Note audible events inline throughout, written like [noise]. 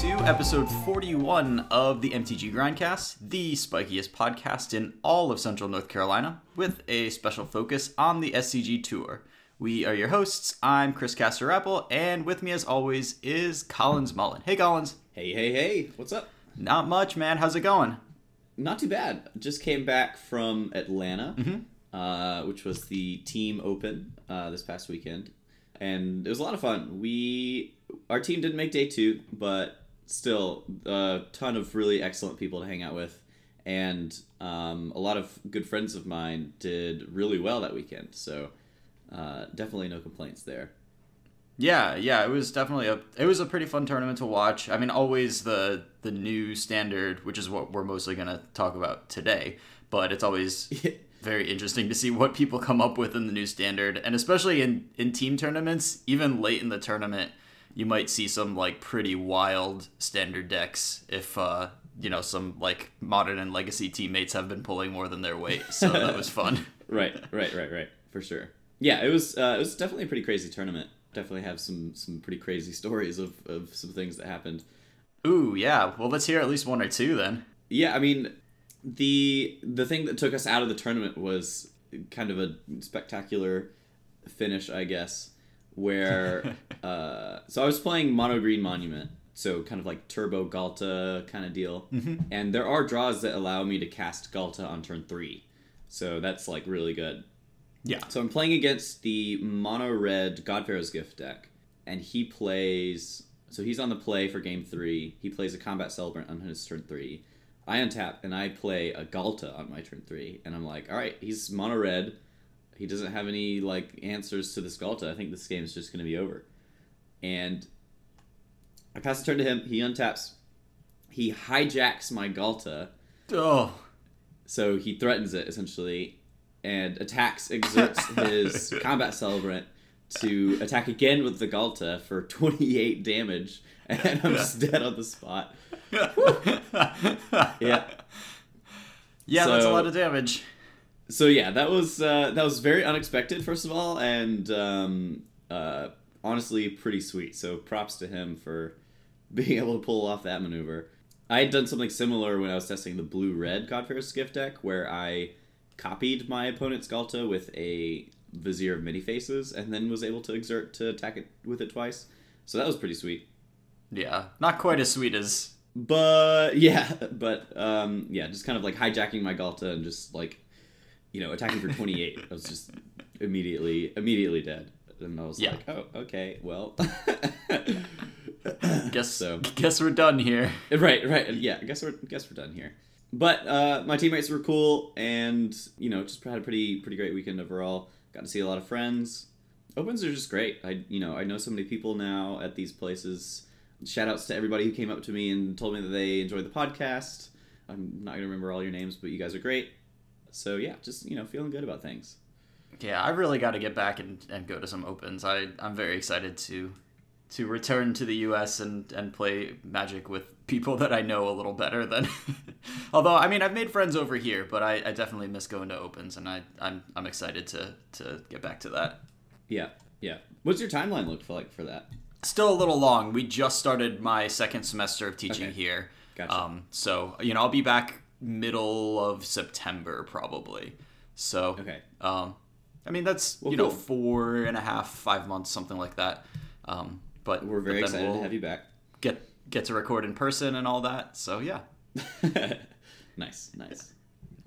to episode 41 of the MTG Grindcast, the spikiest podcast in all of Central North Carolina, with a special focus on the SCG Tour. We are your hosts. I'm Chris Casterapple, and with me, as always, is Collins Mullen. Hey, Collins. Hey, hey, hey, what's up? Not much, man. How's it going? Not too bad. Just came back from Atlanta, Mm-hmm. uh, which was the team open uh, this past weekend, and it was a lot of fun. We our team didn't make day two, but still a ton of really excellent people to hang out with, and um, a lot of good friends of mine did really well that weekend. So uh, definitely no complaints there. Yeah, yeah, it was definitely a it was a pretty fun tournament to watch. I mean, always the the new standard, which is what we're mostly going to talk about today, but it's always [laughs] very interesting to see what people come up with in the new standard, and especially in in team tournaments, even late in the tournament, you might see some like pretty wild standard decks if uh you know some like modern and legacy teammates have been pulling more than their weight. So that was [laughs] fun. right, right, right, right, for sure. Yeah, it was uh, it was definitely a pretty crazy tournament. Definitely have some some pretty crazy [laughs] stories of, of some things that happened. Ooh, yeah. Well, let's hear at least one or two then. Yeah, I mean, the the thing that took us out of the tournament was kind of a spectacular finish, I guess. Where [laughs] uh, so I was playing Mono Green Monument, so kind of like Turbo Ghalta kind of deal, and there are draws that allow me to cast Ghalta on turn three, so that's like really good. Yeah. So I'm playing against the mono red Godpharaoh's Gift deck, and he plays. So he's on the play for game three. He plays a Combat Celebrant on his turn three. I untap and I play a Ghalta on my turn three, and I'm like, all right, he's mono red. He doesn't have any like answers to the Ghalta. I think this game is just going to be over. And I pass the turn to him. He untaps. He hijacks my Ghalta. Oh. So he threatens it essentially and attacks, exerts [laughs] his combat celebrant to attack again with the Ghalta for [laughs] 28 damage, and I'm just [laughs] dead on the spot. Yeah. Yeah, that's a lot of damage. So yeah, that was uh, that was very unexpected, first of all, and um, uh, honestly pretty sweet. So props to him for [laughs] being able to pull off that maneuver. I had done something similar when I was testing the blue red Godpharaoh's Gift deck, where I copied my opponent's Ghalta with a Vizier of Many Faces, and then was able to exert to attack it with it twice. So that was pretty sweet. Yeah, not quite as sweet as. But [laughs] yeah, but um, yeah, just kind of like hijacking my Ghalta and just like, you know, attacking for twenty eight. I was just immediately immediately dead, and I was Yeah. like, oh, okay, well, [coughs] Guess So- Guess we're done here. right, right, yeah. I guess we're guess we're done here. But uh, my teammates were cool, and you know, just had a pretty pretty great weekend overall. Got to see a lot of friends. Opens are just great. I you know I know so many people now at these places. Shout outs to everybody who came up to me and told me that they enjoyed the podcast. I'm not gonna remember all your names, but you guys are great. So yeah, just you know feeling good about things. Yeah, I really got to get back and, and go to some opens. I I'm very excited to to return to the U.S. and and play Magic with people that I know a little better than. [laughs] Although I mean I've made friends over here, but I, I definitely miss going to opens, and I I'm I'm excited to to get back to that. Yeah, yeah. What's your timeline look like for that? Still a little long. We just started my second semester of teaching Okay. here. Gotcha. Um, so you know I'll be back middle of September probably. So Okay. Um, I mean that's Well, you know cool. four and a half, five months, something like that. Um, but We're very but excited we'll to have you back. Get get to record in person and all that. So yeah, [laughs] nice, nice.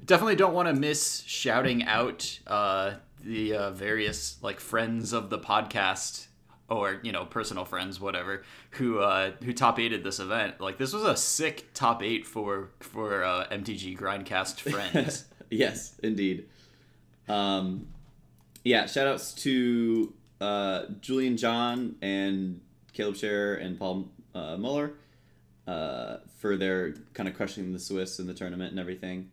definitely don't want to miss shouting out uh, the uh, various like friends of the podcast or you know personal friends whatever who uh who top eighted this event like this was a sick top eight for for uh mtg grindcast [laughs] friends yes, indeed. Um, yeah, shout outs to uh, Julian John and Caleb Scherer and Paul uh, Muller uh, for their kind of crushing the Swiss in the tournament and everything.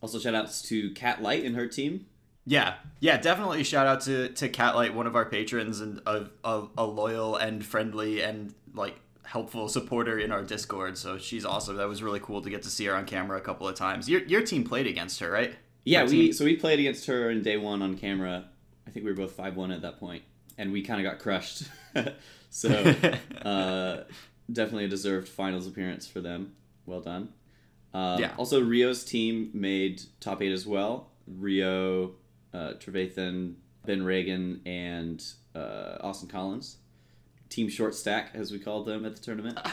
Also, shout outs to Cat Light and her team. Yeah, yeah, definitely shout out to to Catlight, one of our patrons and a, a, a loyal and friendly and like helpful supporter in our Discord. So she's awesome. That was really cool to get to see her on camera a couple of times. Your your team played against her, right? Yeah, we so we played against her in day one on camera. I think we were both five one at that point, and we kind of got crushed. [laughs] so [laughs] uh, definitely a deserved finals appearance for them. Well done. Um, Yeah. Also, Rio's team made top eight as well. Rio, uh, Trevathan, Ben Reagan, and uh, Austin Collins. Team short stack, as we called them at the tournament. [laughs]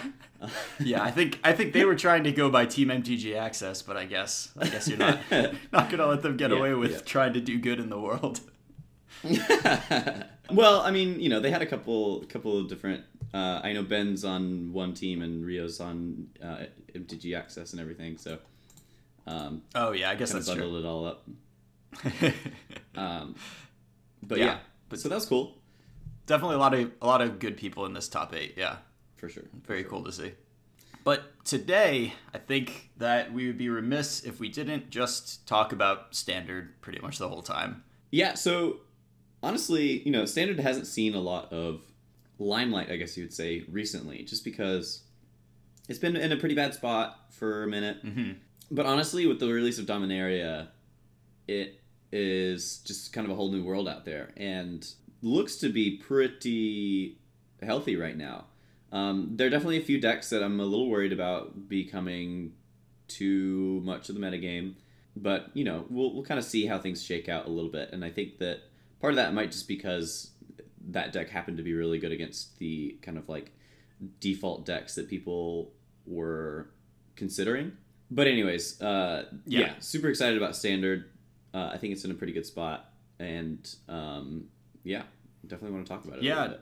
Yeah, I think I think they were trying to go by Team MTG Access, but I guess I guess you're not [laughs] not gonna let them get Yeah, away with yeah. trying to do good in the world. [laughs] well, I mean, you know, they had a couple couple of different. Uh, I know Ben's on one team and Rio's on uh, MTG Access and everything, so um, Oh yeah, I guess that's true. bundled it all up. Um, but Yeah, yeah, but- so that's cool Definitely a lot of a lot of good people in this top eight. Yeah. for sure. Very cool to see. But today, I think that we would be remiss if we didn't just talk about standard pretty much the whole time. Yeah, so honestly, you know, Standard hasn't seen a lot of limelight, I guess you would say, recently, just because it's been in a pretty bad spot for a minute. Mm-hmm. But honestly, with the release of Dominaria, it is just kind of a whole new world out there and looks to be pretty healthy right now. Um, there are definitely a few decks that I'm a little worried about becoming too much of the metagame. But, you know, we'll, we'll kind of see how things shake out a little bit. And I think that part of that might just because that deck happened to be really good against the kind of like default decks that people were considering. But anyways, uh, yeah. Yeah. super excited about standard. Uh, I think it's in a pretty good spot, and um, yeah, definitely want to talk about it. Yeah.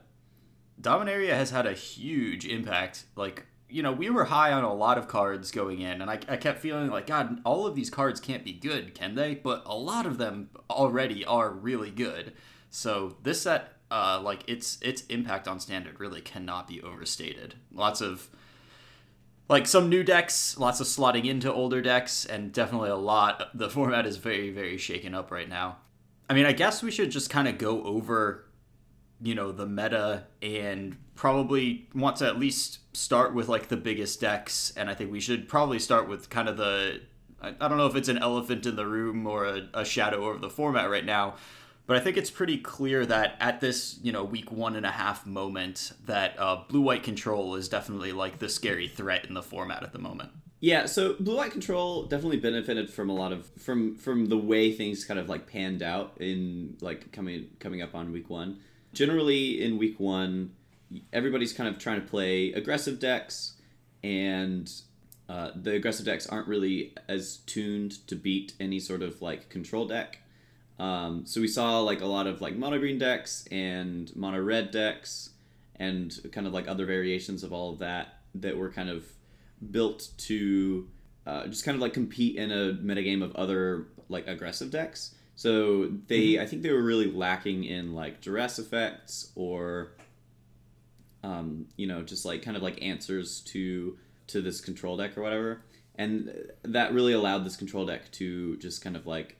Dominaria has had a huge impact. Like, you know, we were high on a lot of cards going in, and I, I kept feeling like, God, all of these cards can't be good, can they? But a lot of them already are really good. So this set, uh, like, its its impact on standard really cannot be overstated. Lots of like some new decks, lots of slotting into older decks, and definitely a lot. The format is very, very shaken up right now. I mean, I guess we should just kind of go over, you know, the meta and probably want to at least start with like the biggest decks. And I think we should probably start with kind of the. I I don't know if it's an elephant in the room or a, a shadow over the format right now, but I think it's pretty clear that at this, you know, week one and a half moment, that uh, blue white control is definitely like the scary threat in the format at the moment. Yeah, so Blue White Control definitely benefited from a lot of from from the way things kind of like panned out in like coming coming up on week one. Generally, in week one, everybody's kind of trying to play aggressive decks, and uh, the aggressive decks aren't really as tuned to beat any sort of like control deck. Um, so we saw like a lot of like mono green decks and mono red decks, and kind of like other variations of all of that that were kind of built to uh, just kind of like compete in a metagame of other like aggressive decks. So they, I think they were really lacking in like duress effects or, um, you know, just like kind of like answers to to this control deck or whatever. And that really allowed this control deck to just kind of like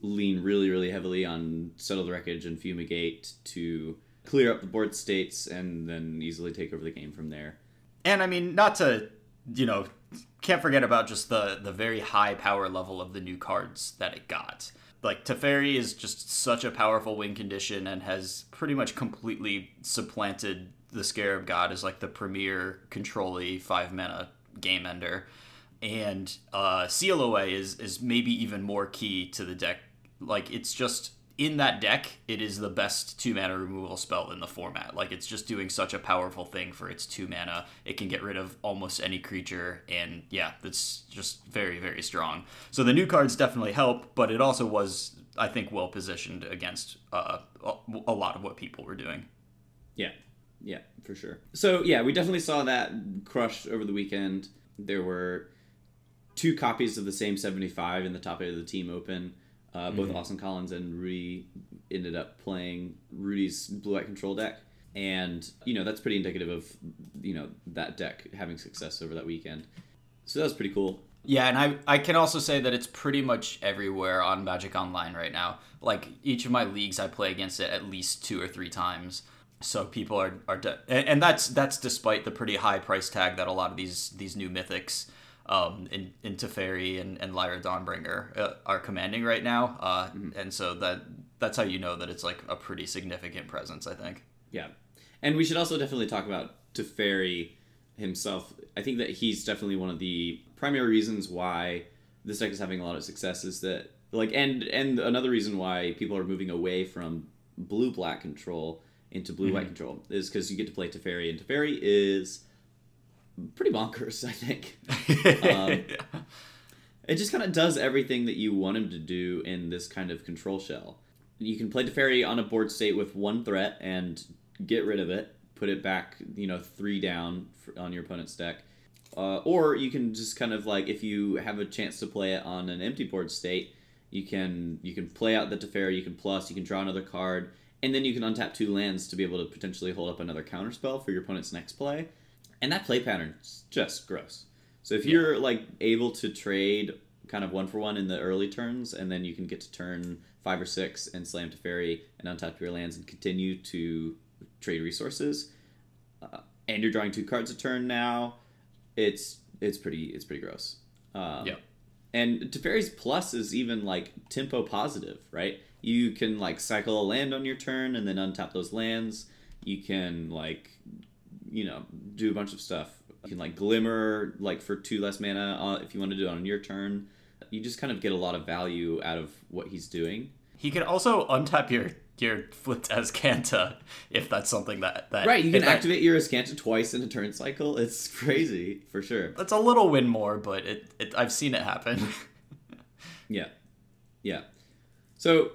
lean really, really heavily on settle the wreckage and fumigate to clear up the board states and then easily take over the game from there. And I mean, not to, you know, can't forget about just the the very high power level of the new cards that it got. Like Teferi is just such a powerful win condition and has pretty much completely supplanted the Scarab God as like the premier control-y five mana game ender. And uh, Away is is maybe even more key to the deck. Like it's just in that deck, it is the best two mana removal spell in the format. Like it's just doing such a powerful thing for its two mana. It can get rid of almost any creature, and yeah, that's just very very strong. So the new cards definitely help, but it also was I think well positioned against uh, a a lot of what people were doing. Yeah, yeah, for sure. So yeah, we definitely saw that crushed over the weekend. There were two copies of the same 75 in the top eight of the team open. Uh, both Austin Collins and Rudy ended up playing Rudy's blue white control deck, and you know that's pretty indicative of you know that deck having success over that weekend. So that was pretty cool. Yeah, and I I can also say that it's pretty much everywhere on Magic Online right now. Like each of my leagues, I play against it at least two or three times. So people are are de- and, and that's that's despite the pretty high price tag that a lot of these these new mythics um, in in Teferi and and Lyra Dawnbringer uh, are commanding right now. Uh, And so that that's how you know that it's like a pretty significant presence. I think. Yeah, and we should also definitely talk about Teferi himself. I think that he's definitely one of the primary reasons why this deck is having a lot of success is that like and and another reason why people are moving away from blue black control into blue white mm-hmm. control is because you get to play Teferi and Teferi is pretty bonkers. [laughs] I think. [laughs] um, it just kind of does everything that you want him to do in this kind of control shell. You can play Teferi on a board state with one threat and get rid of it, put it back, you know, three down on your opponent's deck. Uh, or you can just kind of like if you have a chance to play it on an empty board state, you can you can play out the Teferi, you can plus, you can draw another card, and then you can untap two lands to be able to potentially hold up another counterspell for your opponent's next play. And that play pattern is just gross. So if you're like able to trade kind of one for one in the early turns, and then you can get to turn five or six and slam Teferi and untap your lands and continue to trade resources, uh, and you're drawing two cards a turn now, it's it's pretty it's pretty gross. Um, yeah. And Teferi's plus is even like tempo positive, right? You can like cycle a land on your turn and then untap those lands. You can like, you know, do a bunch of stuff. You can like glimmer like for two less mana uh, if you want to do it on your turn. You just kind of get a lot of value out of what he's doing. He can also untap your your flipped Azcanta if that's something that, that right. You can activate that, your Azcanta twice in a turn cycle. It's [laughs] crazy for sure. It's a little win more, but it, it I've seen it happen. [laughs] yeah, yeah. So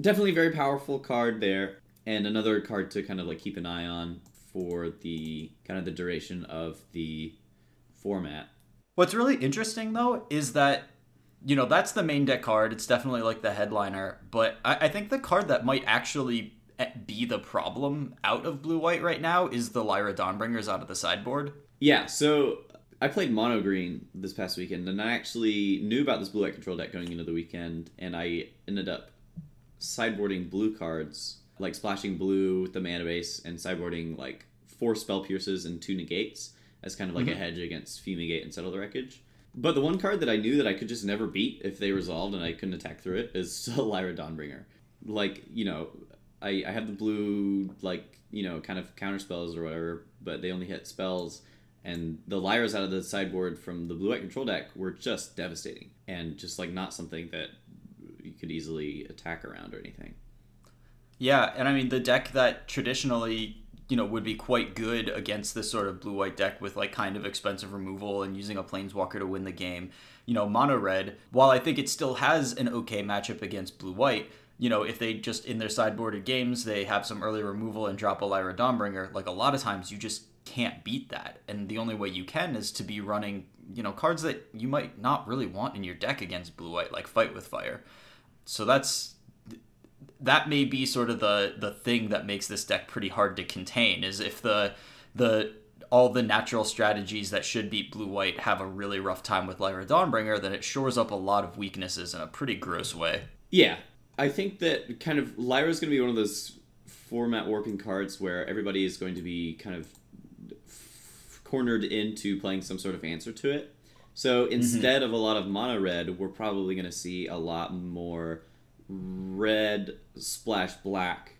definitely very powerful card there, and another card to kind of like keep an eye on for the kind of the duration of the format. What's really interesting though is that you know, that's the main deck card. It's definitely like the headliner. But I, I think the card that might actually eh, be the problem out of blue white right now is the Lyra Dawnbringers out of the sideboard. Yeah, so I played mono green this past weekend, and I actually knew about this blue white control deck going into the weekend, and I ended up sideboarding blue cards, like splashing blue with the mana base, and sideboarding like four spell pierces and two negates as kind of like mm-hmm. a hedge against fumigate and settle the wreckage. But the one card that I knew that I could just never beat if they resolved and I couldn't attack through it is [laughs] Lyra Dawnbringer. Like, you know, I, I have the blue, like, you know, kind of counter spells or whatever, but they only hit spells. And the Lyras out of the sideboard from the blue white control deck were just devastating and just like not something that you could easily attack around or anything. Yeah, and I mean the deck that traditionally you know would be quite good against this sort of blue white deck with like kind of expensive removal and using a planeswalker to win the game. You know, mono red, while I think it still has an okay matchup against blue white, you know, if they just in their sideboarded games they have some early removal and drop a Lyra Dawnbringer, like a lot of times you just can't beat that. And the only way you can is to be running, you know, cards that you might not really want in your deck against blue white, like Fight with Fire. So that's that may be sort of the the thing that makes this deck pretty hard to contain is if the the all the natural strategies that should beat blue white have a really rough time with Lyra Dawnbringer, then it shores up a lot of weaknesses in a pretty gross way. Yeah. I think that kind of Lyra's going to be one of those format warping cards where everybody is going to be kind of cornered into playing some sort of answer to it. So mm-hmm. instead mm-hmm. of a lot of mono red, we're probably going to see a lot more red splash black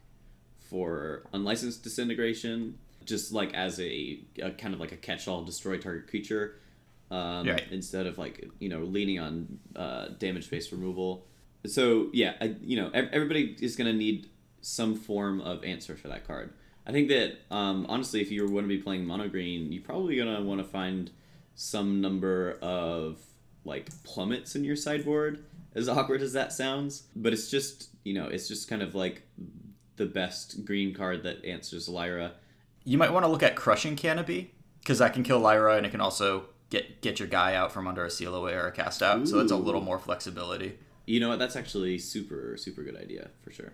for unlicensed disintegration, just like as a, a kind of like a catch-all destroy target creature, um, right. instead of like you know leaning on uh, damage-based removal. So yeah, I, you know everybody is going to need some form of answer for that card. I think that um, honestly, if you were want to be playing mono green, you're probably gonna want to find some number of like plummets in your sideboard as awkward as that sounds. But it's just, you know, it's just kind of like the best green card that answers Lyra. You might want to look at Crushing Canopy, because that can kill Lyra and it can also get get your guy out from under a seal away or a cast out. Ooh. So it's a little more flexibility. You know what? That's actually super, super good idea for sure.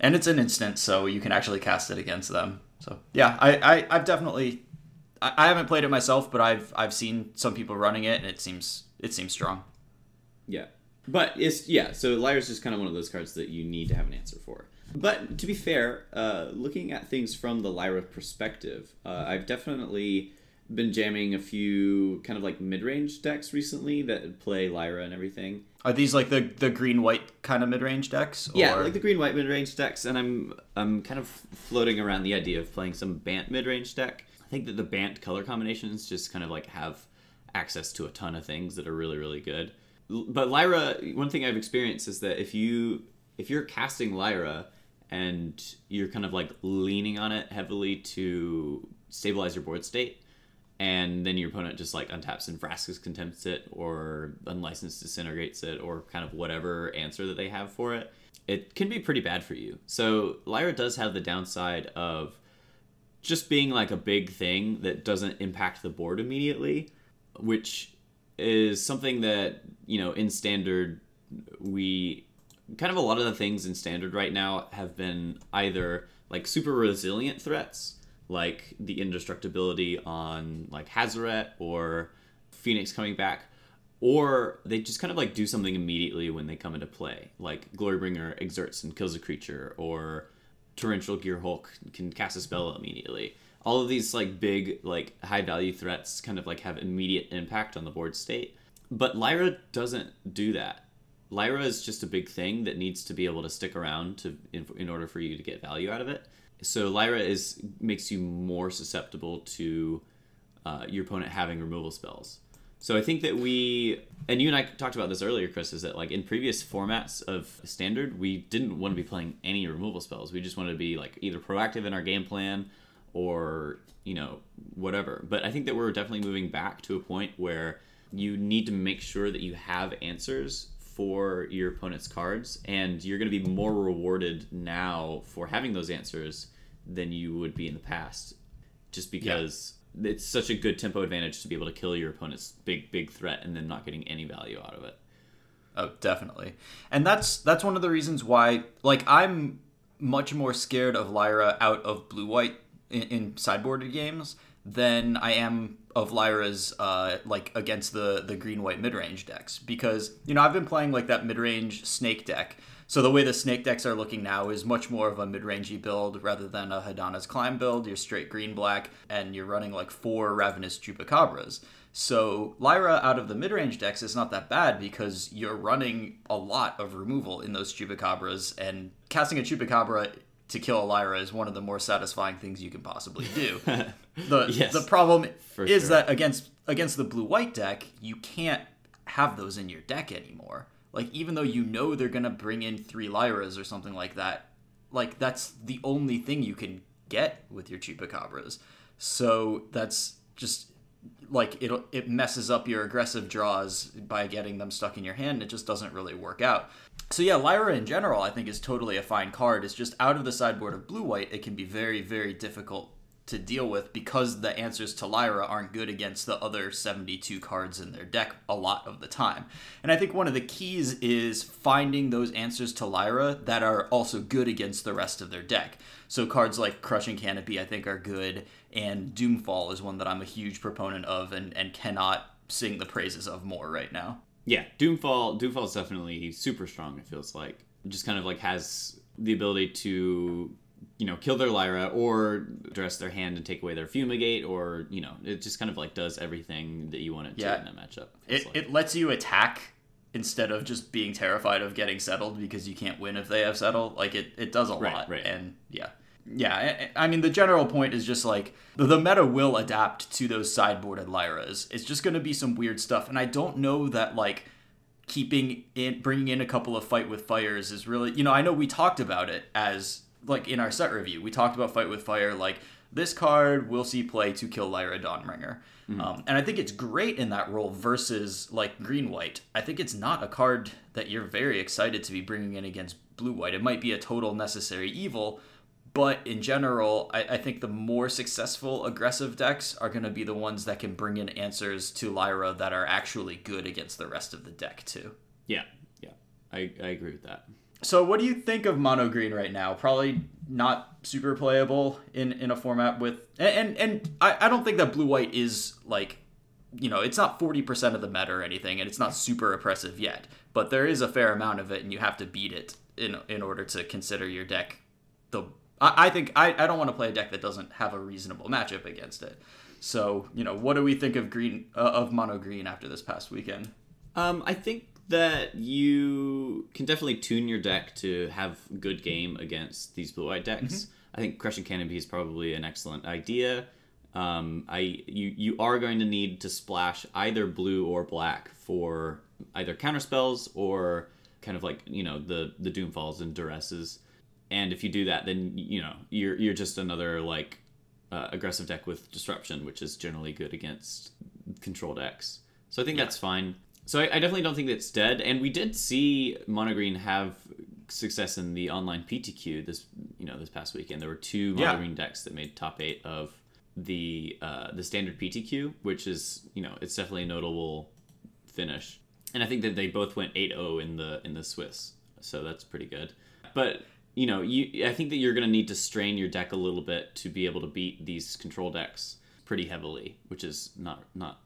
And it's an instant, so you can actually cast it against them. So yeah, I, I I've definitely I, I haven't played it myself, but I've I've seen some people running it and it seems it seems strong. Yeah. But it's yeah, so Lyra's just kind of one of those cards that you need to have an answer for. But to be fair, uh, looking at things from the Lyra perspective, uh, I've definitely been jamming a few kind of like mid-range decks recently that play Lyra and everything. Are these like the the green white kind of mid-range decks? Or? Yeah, like the green white mid-range decks, and I'm I'm kind of floating around the idea of playing some Bant mid-range deck. I think that the Bant color combinations just kind of like have access to a ton of things that are really really good. But Lyra, one thing I've experienced is that if you if you're casting Lyra and you're kind of like leaning on it heavily to stabilize your board state, and then your opponent just like untaps and Vraska's contempts it or unlicensed disintegrates it or kind of whatever answer that they have for it, it can be pretty bad for you. So Lyra does have the downside of just being like a big thing that doesn't impact the board immediately, which is something that, you know, in standard we kind of a lot of the things in standard right now have been either like super resilient threats like the indestructibility on like Hazoret or Phoenix coming back, or they just kind of like do something immediately when they come into play. Like Glorybringer exerts and kills a creature, or Torrential Gearhulk can cast a spell immediately. All of these like big like high value threats kind of like have immediate impact on the board state. But Lyra doesn't do that. Lyra is just a big thing that needs to be able to stick around to in, in order for you to get value out of it. So Lyra is makes you more susceptible to uh, your opponent having removal spells. So I think that we and you and I talked about this earlier, Chris, is that like in previous formats of standard, we didn't want to be playing any removal spells. We just wanted to be like either proactive in our game plan or you know whatever. But I think that we're definitely moving back to a point where you need to make sure that you have answers for your opponent's cards, and you're going to be more rewarded now for having those answers than you would be in the past, just because yeah. it's such a good tempo advantage to be able to kill your opponent's big big threat and then not getting any value out of it. Oh, definitely, and that's that's one of the reasons why like I'm much more scared of Lyra out of blue white in, in sideboarded games than I am of Lyra's uh, like against the the green white mid range decks because you know I've been playing like that mid range snake deck. So the way the snake decks are looking now is much more of a mid rangey build rather than a Hadana's climb build. You're straight green black and you're running like four ravenous chupacabras. So Lyra out of the mid range decks is not that bad because you're running a lot of removal in those chupacabras and casting a chupacabra to kill a Lyra is one of the more satisfying things you can possibly do. [laughs] the yes, the problem is sure. that against against the blue white deck, you can't have those in your deck anymore. Like even though you know they're gonna bring in three Lyras or something like that, like that's the only thing you can get with your Chupacabras. So that's just like it it messes up your aggressive draws by getting them stuck in your hand. It just doesn't really work out. So yeah, Lyra in general I think is totally a fine card. It's just out of the sideboard of blue white, it can be very very difficult to deal with because the answers to Lyra aren't good against the other 72 cards in their deck a lot of the time. And I think one of the keys is finding those answers to Lyra that are also good against the rest of their deck. So cards like Crushing Canopy I think are good and Doomfall is one that I'm a huge proponent of and, and cannot sing the praises of more right now. Yeah, Doomfall Doomfall is definitely super strong. It feels like just kind of like has the ability to you know kill their Lyra or dress their hand and take away their fumigate or you know it just kind of like does everything that you want it to yeah. in a matchup. It like. it lets you attack instead of just being terrified of getting settled because you can't win if they have settled. Like it it does a right, lot right. and yeah yeah, I mean, the general point is just like the meta will adapt to those sideboarded Lyras. It's just going to be some weird stuff, and I don't know that like keeping in bringing in a couple of fight with fires is really you know I know we talked about it as like in our set review we talked about fight with fire like this card will see play to kill Lyra Dawnbringer. Mm-hmm. Um, and I think it's great in that role versus like green white. I think it's not a card that you're very excited to be bringing in against blue white. It might be a total necessary evil, but in general, I, I think the more successful aggressive decks are going to be the ones that can bring in answers to Lyra that are actually good against the rest of the deck, too. Yeah, yeah. I, I agree with that. So, what do you think of mono green right now? Probably not super playable in, in a format with. And, and, and I, I don't think that blue white is like you know, it's not 40% of the meta or anything, and it's not super oppressive yet, but there is a fair amount of it, and you have to beat it in, in order to consider your deck the I, I think I, I don't want to play a deck that doesn't have a reasonable matchup against it. So you know, what do we think of green uh, of mono green after this past weekend? Um, I think that you can definitely tune your deck to have good game against these blue white decks. Mm-hmm. I think Crushing Canopy is probably an excellent idea. Um, I you you are going to need to splash either blue or black for either counter spells or kind of like you know the the doomfalls and duresses. And if you do that, then you know you're you're just another like uh, aggressive deck with disruption, which is generally good against control decks. So I think yeah. that's fine. So I, I, definitely don't think that's dead. And we did see Mono Green have success in the online PTQ this you know this past weekend. There were two Mono Green decks that made top eight of the uh, the standard PTQ, which is you know it's definitely a notable finish. And I think that they both went 8-0 in the in the Swiss, so that's pretty good. But you know, you I think that you're going to need to strain your deck a little bit to be able to beat these control decks pretty heavily, which is not not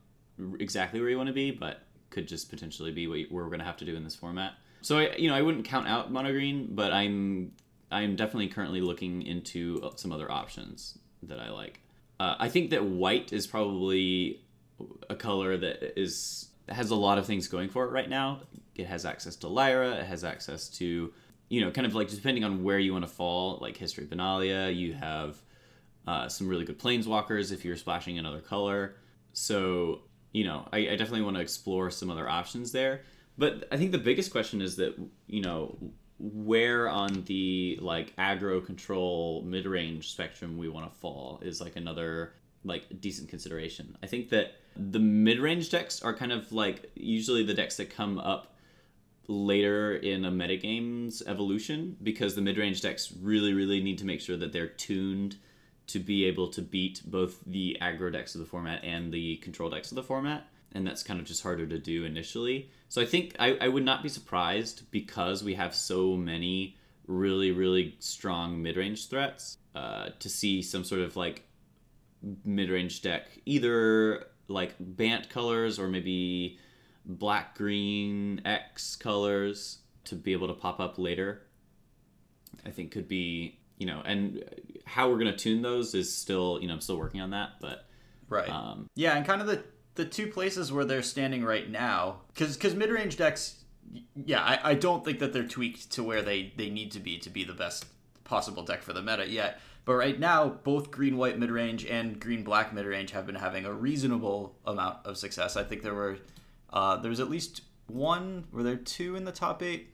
exactly where you want to be, but could just potentially be what we're going to have to do in this format. So I, you know, I wouldn't count out mono green, but I'm I'm definitely currently looking into some other options that I like. Uh, I think that white is probably a color that is has a lot of things going for it right now. It has access to Lyra. It has access to you know, kind of like depending on where you want to fall, like History of Benalia, you have uh, some really good planeswalkers if you're splashing another color. So, you know, I, I definitely want to explore some other options there. But I think the biggest question is that, you know, where on the like aggro control mid range spectrum we want to fall is like another like decent consideration. I think that the mid range decks are kind of like usually the decks that come up later in a metagame's evolution because the mid-range decks really really need to make sure that they're tuned to be able to beat both the aggro decks of the format and the control decks of the format and that's kind of just harder to do initially. So i think i, I would not be surprised because we have so many really really strong mid-range threats uh, to see some sort of like mid-range deck either like bant colors or maybe black green X colors to be able to pop up later. I think could be you know, and how we're gonna tune those is still you know I'm still working on that, but right, um, yeah, and kind of the the two places where they're standing right now, because because mid range decks, yeah, I, I don't think that they're tweaked to where they they need to be to be the best possible deck for the meta yet. But right now, both green white mid range and green black mid range have been having a reasonable amount of success. I think there were uh, there's at least one. Were there two in the top eight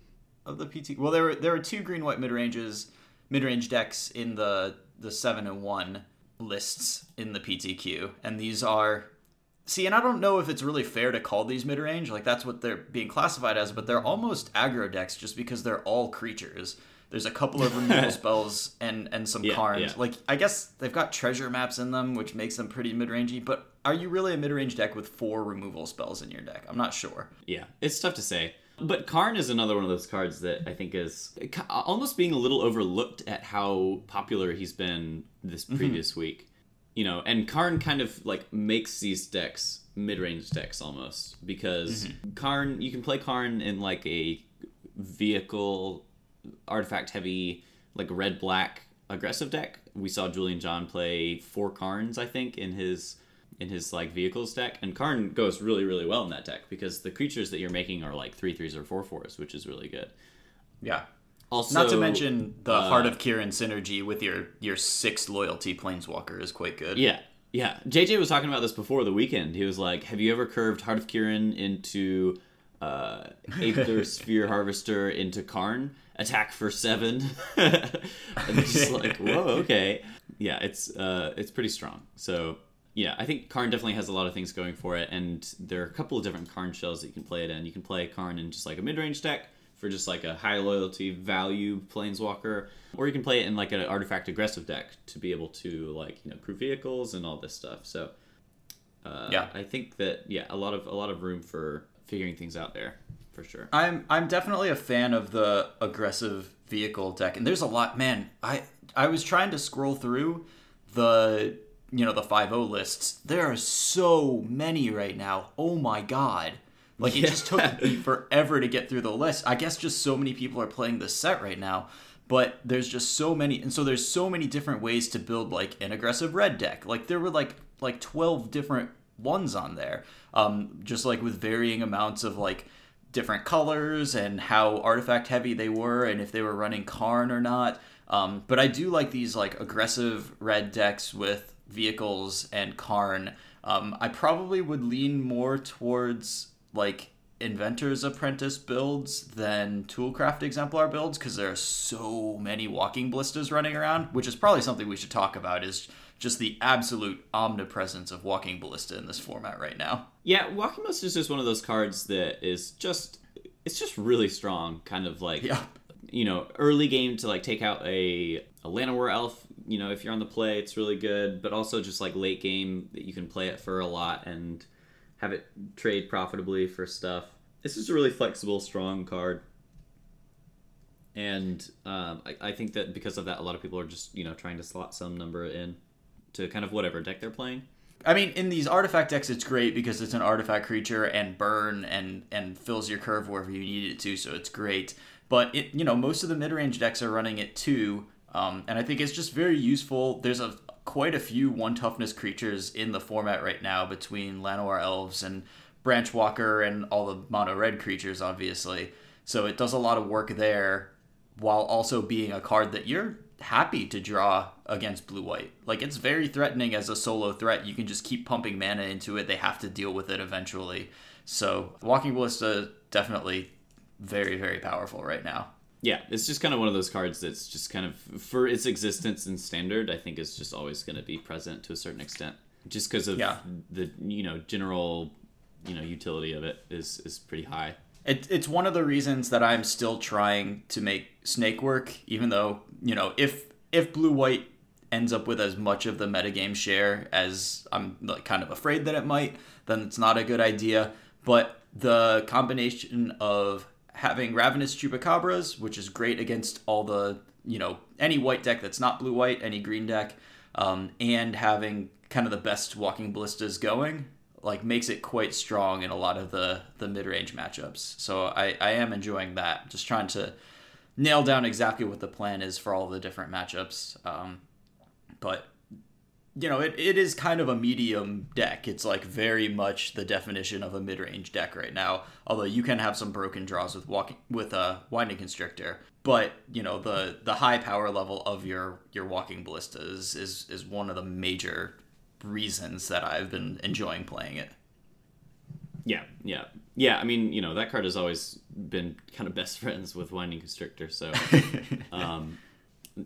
of the PT? Well, there were there were two green white mid ranges, mid range decks in the the seven and one lists in the PTQ, and these are. See, and I don't know if it's really fair to call these mid range. Like that's what they're being classified as, but they're almost aggro decks just because they're all creatures. There's a couple of [laughs] removal spells and and some yeah, cards. Yeah. Like I guess they've got treasure maps in them, which makes them pretty mid rangey. But are you really a mid range deck with four removal spells in your deck? I'm not sure. Yeah, it's tough to say. But Karn is another one of those cards that I think is almost being a little overlooked at how popular he's been this mm-hmm. previous mm-hmm. week. You know, and Karn kind of like makes these decks mid-range decks almost because mm-hmm. Karn you can play Karn in like a vehicle artifact heavy like red black aggressive deck. We saw Julian John play four Karns, I think, in his in his like vehicles deck, and Karn goes really really well in that deck because the creatures that you're making are like three threes or four fours, which is really good. Yeah. Also, not to mention the uh, Heart of Kiran synergy with your your sixth loyalty planeswalker is quite good. Yeah, yeah. JJ was talking about this before the weekend. He was like, "Have you ever curved Heart of Kiran into uh, Aether [laughs] Sphere Harvester into Karn?" Attack for seven. [laughs] and just like, whoa, okay. Yeah, it's uh, it's pretty strong. So yeah, I think Karn definitely has a lot of things going for it, and there are a couple of different Karn shells that you can play it in. You can play Karn in just like a mid range deck for just like a high loyalty value planeswalker, or you can play it in like an artifact aggressive deck to be able to like you know crew vehicles and all this stuff. So uh, yeah, I think that yeah, a lot of a lot of room for figuring things out there for sure. I'm I'm definitely a fan of the aggressive vehicle deck, and there's a lot. Man, I I was trying to scroll through the you know the five O lists. There are so many right now. Oh my god. Like it just took me forever to get through the list. I guess just so many people are playing this set right now but there's just so many and so there's so many different ways to build like an aggressive red deck like there were like like 12 different ones on there um just like with varying amounts of like different colors and how artifact heavy they were and if they were running Karn or not. Um, but I do like these like aggressive red decks with vehicles and Karn, um, I probably would lean more towards like Inventor's Apprentice builds than Toolcraft Exemplar builds because there are so many walking ballistas running around, which is probably something we should talk about. Is just the absolute omnipresence of Walking Ballista in this format right now. Yeah, Walking Ballista is just one of those cards that is just it's just really strong, kind of like yeah. you know, early game to like take out a a Llanowar elf, you know, if you're on the play, it's really good, but also just like late game that you can play it for a lot and have it trade profitably for stuff. This is a really flexible, strong card. And um, I, I think that because of that, a lot of people are just, you know, trying to slot some number in to kind of whatever deck they're playing. I mean, in these artifact decks, it's great because it's an artifact creature and burn and and fills your curve wherever you need it to, so it's great. But it, you know, most of the mid range decks are running it too, um, and I think it's just very useful. There's a quite a few one toughness creatures in the format right now between Llanowar elves and Branch Walker and all the mono red creatures, obviously. So it does a lot of work there, while also being a card that you're happy to draw against blue white. Like it's very threatening as a solo threat. You can just keep pumping mana into it. They have to deal with it eventually. So Walking Ballista definitely very very powerful right now. Yeah, it's just kind of one of those cards that's just kind of for its existence in standard. I think is just always going to be present to a certain extent, just because of yeah. the you know general you know utility of it is is pretty high. It, it's one of the reasons that I'm still trying to make Snake work, even though you know if if blue white ends up with as much of the metagame share as I'm like, kind of afraid that it might, then it's not a good idea. But the combination of having Ravenous Chupacabras, which is great against all the you know any white deck that's not blue white, any green deck, um, and having kind of the best walking ballistas going like makes it quite strong in a lot of the the mid range matchups. So I I am enjoying that. Just trying to nail down exactly what the plan is for all the different matchups. Um, but you know, it, it is kind of a medium deck. It's like very much the definition of a mid range deck right now. Although you can have some broken draws with walking with a winding constrictor, but you know the the high power level of your your walking ballista is is, is one of the major reasons that I've been enjoying playing it. Yeah, yeah, yeah. I mean, you know, that card has always been kind of best [laughs] friends with Winding Constrictor, so, [laughs] um,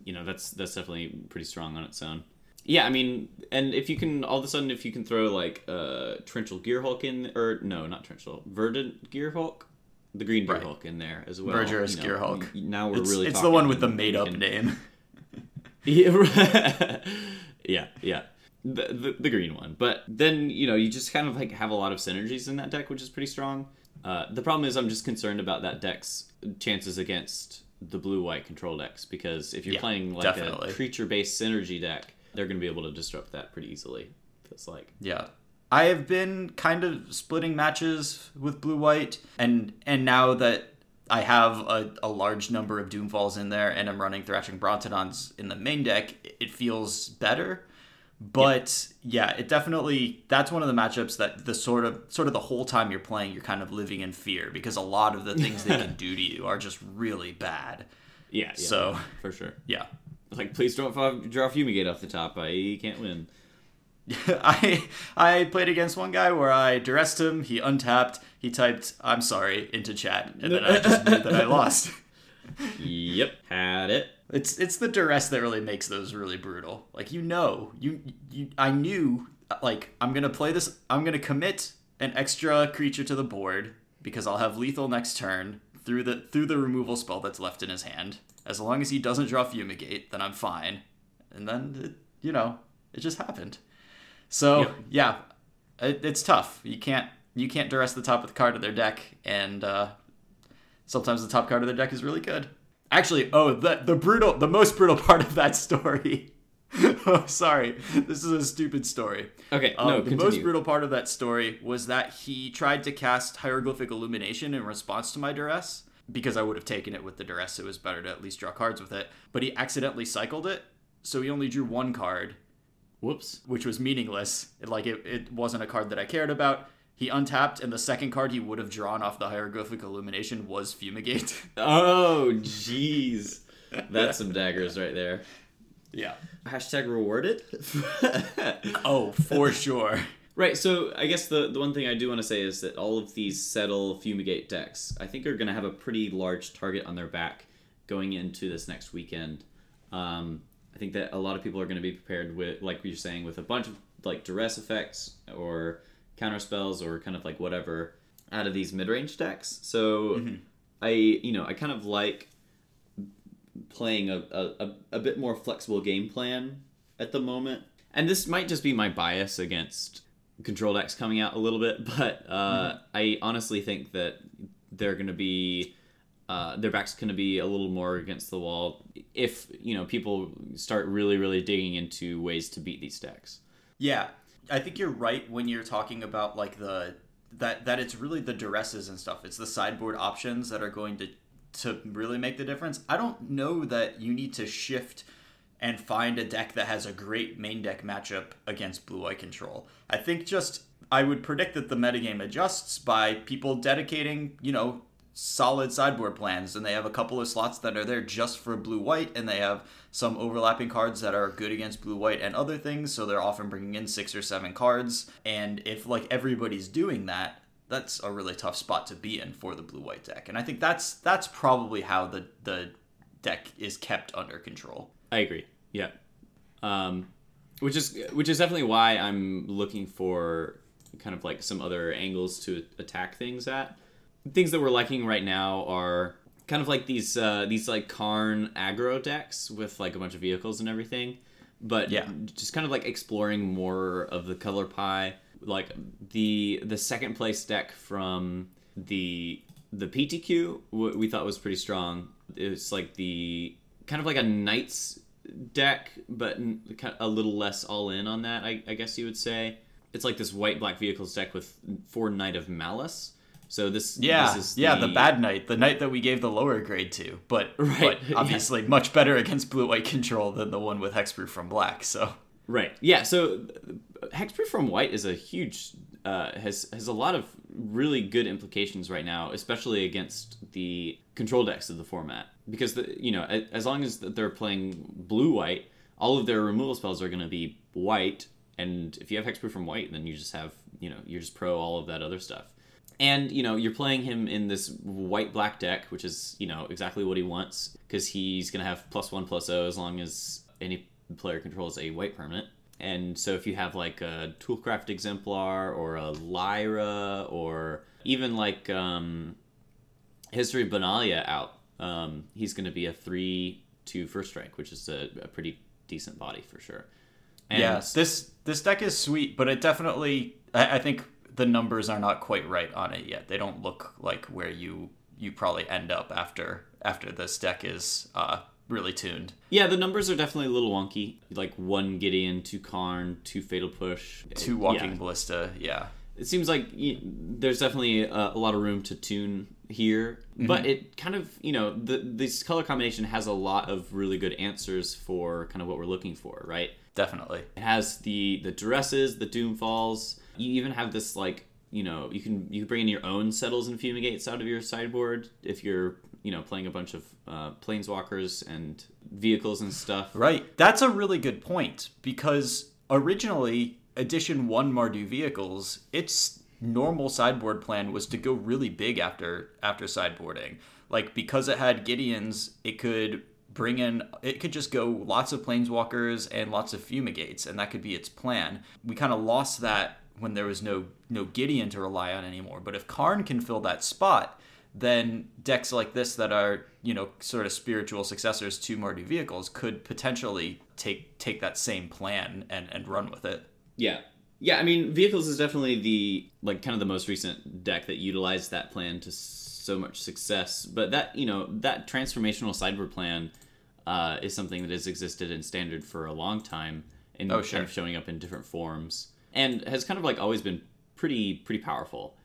you know, that's that's definitely pretty strong on its own. Yeah, I mean, and if you can, all of a sudden, if you can throw like uh, Torrential Gearhulk in, or no, not Torrential, Verdant Gearhulk, the Green Gearhulk right. in there as well. Verdurous you know, Gearhulk. Now we're it's, really. It's the one with the made up name. yeah, [laughs] [laughs] yeah, yeah the, the, the green one. But then you know you just kind of like have a lot of synergies in that deck, which is pretty strong. Uh, the problem is I'm just concerned about that deck's chances against the blue white control decks because if you're yeah, playing like definitely. a creature based synergy deck, they're going to be able to disrupt that pretty easily. Feels like yeah. I have been kind of splitting matches with blue white, and and now that I have a, a large number of Doomfalls in there, and I'm running Thrashing Brontodons in the main deck, it feels better but yeah. yeah, it definitely that's one of the matchups that the sort of sort of the whole time you're playing, you're kind of living in fear because a lot of the things they can [laughs] do to you are just really bad. Yeah, yeah so for sure. Yeah. Like please don't draw fumigate off the top. I can't win. [laughs] I I played against one guy where I duressed him. He untapped. He typed "I'm sorry" into chat, and then I just knew that I [laughs] lost. yep, had it. It's it's the duress that really makes those really brutal. Like you know, you you I knew like I'm gonna play this. I'm gonna commit an extra creature to the board because I'll have lethal next turn through the through the removal spell that's left in his hand. As long as he doesn't draw fumigate, then I'm fine. And then it, you know it just happened. So yep. yeah, it, it's tough. You can't you can't duress the top of the card of their deck, and uh, sometimes the top card of their deck is really good. Actually, oh, the the brutal, the most brutal [laughs] part of that story. [laughs] oh, sorry, this is a stupid story. Okay, um, no, the continue. most brutal part of that story was that he tried to cast hieroglyphic illumination in response to my duress because I would have taken it with the duress. It was better to at least draw cards with it, but he accidentally cycled it, so he only drew one card. Whoops. Which was meaningless. It, like it, it wasn't a card that I cared about he untapped, and the second card he would have drawn off the hieroglyphic illumination was Fumigate. [laughs] oh, jeez. That's some daggers right there. Yeah. Hashtag rewarded. [laughs] oh, for sure. Right, so I guess the, the one thing I do want to say is that all of these settle fumigate decks, I think, are going to have a pretty large target on their back going into this next weekend. Um, I think that a lot of people are going to be prepared with, like you're saying, with a bunch of like duress effects or counter spells or kind of like whatever out of these mid range decks. So mm-hmm. I, you know, I kind of like playing a, a, a bit more flexible game plan at the moment. And this might just be my bias against control decks coming out a little bit, [laughs] but uh, mm-hmm. I honestly think that they're going to be uh, their back's going to be a little more against the wall if you know people start really really digging into ways to beat these decks. Yeah, I think you're right when you're talking about like the that that it's really the duresses and stuff. It's the sideboard options that are going to to really make the difference. I don't know that you need to shift and find a deck that has a great main deck matchup against blue white control. I think just I would predict that the metagame adjusts by people dedicating, you know, solid sideboard plans and they have a couple of slots that are there just for blue white and they have some overlapping cards that are good against blue white and other things so they're often bringing in six or seven cards and if like everybody's doing that that's a really tough spot to be in for the blue white deck and i think that's that's probably how the the deck is kept under control I agree. Yeah. Um, which is which is definitely why I'm looking for kind of like some other angles to attack things at. Things that we're liking right now are kind of like these uh, these like Karn aggro decks with like a bunch of vehicles and everything. But yeah, just kind of like exploring more of the color pie. Like the the second place deck from the the PTQ we thought was pretty strong. It's like the kind of like a knights deck, but a little less all in on that. I, I guess you would say it's like this white black vehicles deck with four Knight of Malice. So this yeah this yeah the... the bad knight the knight that we gave the lower grade to but [laughs] right. but obviously yeah. much better against blue white control than the one with hexproof from black so right yeah so hexproof from white is a huge uh, has has a lot of really good implications right now, especially against the control decks of the format. Because the, you know, as long as they're playing blue white, all of their removal spells are going to be white, and if you have hexproof from white, then you just have you know you're just pro all of that other stuff. And you know you're playing him in this white black deck, which is you know exactly what he wants because he's going to have plus one plus O as long as any player controls a white permanent. And so if you have like a Toolcraft Exemplar or a Lyra or even like um, History of Benalia out, um, he's going to be a 3 two first strike, which is a, a pretty decent body for sure. And yeah, this this deck is sweet, but it definitely I, I think the numbers are not quite right on it yet. They don't look like where you you probably end up after after this deck is uh, really tuned. Yeah, the numbers are definitely a little wonky. Like one Gideon, two Karn, two Fatal Push, two Walking yeah. Ballista. Yeah, it seems like there's definitely a, a, lot of room to tune here, mm-hmm. but it kind of you know the this color combination has a lot of really good answers for kind of what we're looking for, right? Definitely, it has the the duresses, the Doomfalls. You even have this like you know you can you can bring in your own settles and fumigates out of your sideboard if you're you know playing a bunch of uh, planeswalkers and vehicles and stuff. Right. That's a really good point because originally edition 1 Mardu vehicles, its normal sideboard plan was to go really big after after sideboarding. Like because it had Gideons, it could bring in it could just go lots of planeswalkers and lots of fumigates and that could be its plan. We kind of lost that when there was no no Gideon to rely on anymore. But if Karn can fill that spot, then decks like this that are you know sort of spiritual successors to Mardu vehicles could potentially take take that same plan and and run with it. Yeah. Yeah, I mean, vehicles is definitely the like kind of the most recent deck that utilized that plan to so much success. But that you know that transformational sideboard plan uh, is something that has existed in standard for a long time and oh, sure. kind of showing up in different forms and has kind of like always been pretty pretty powerful.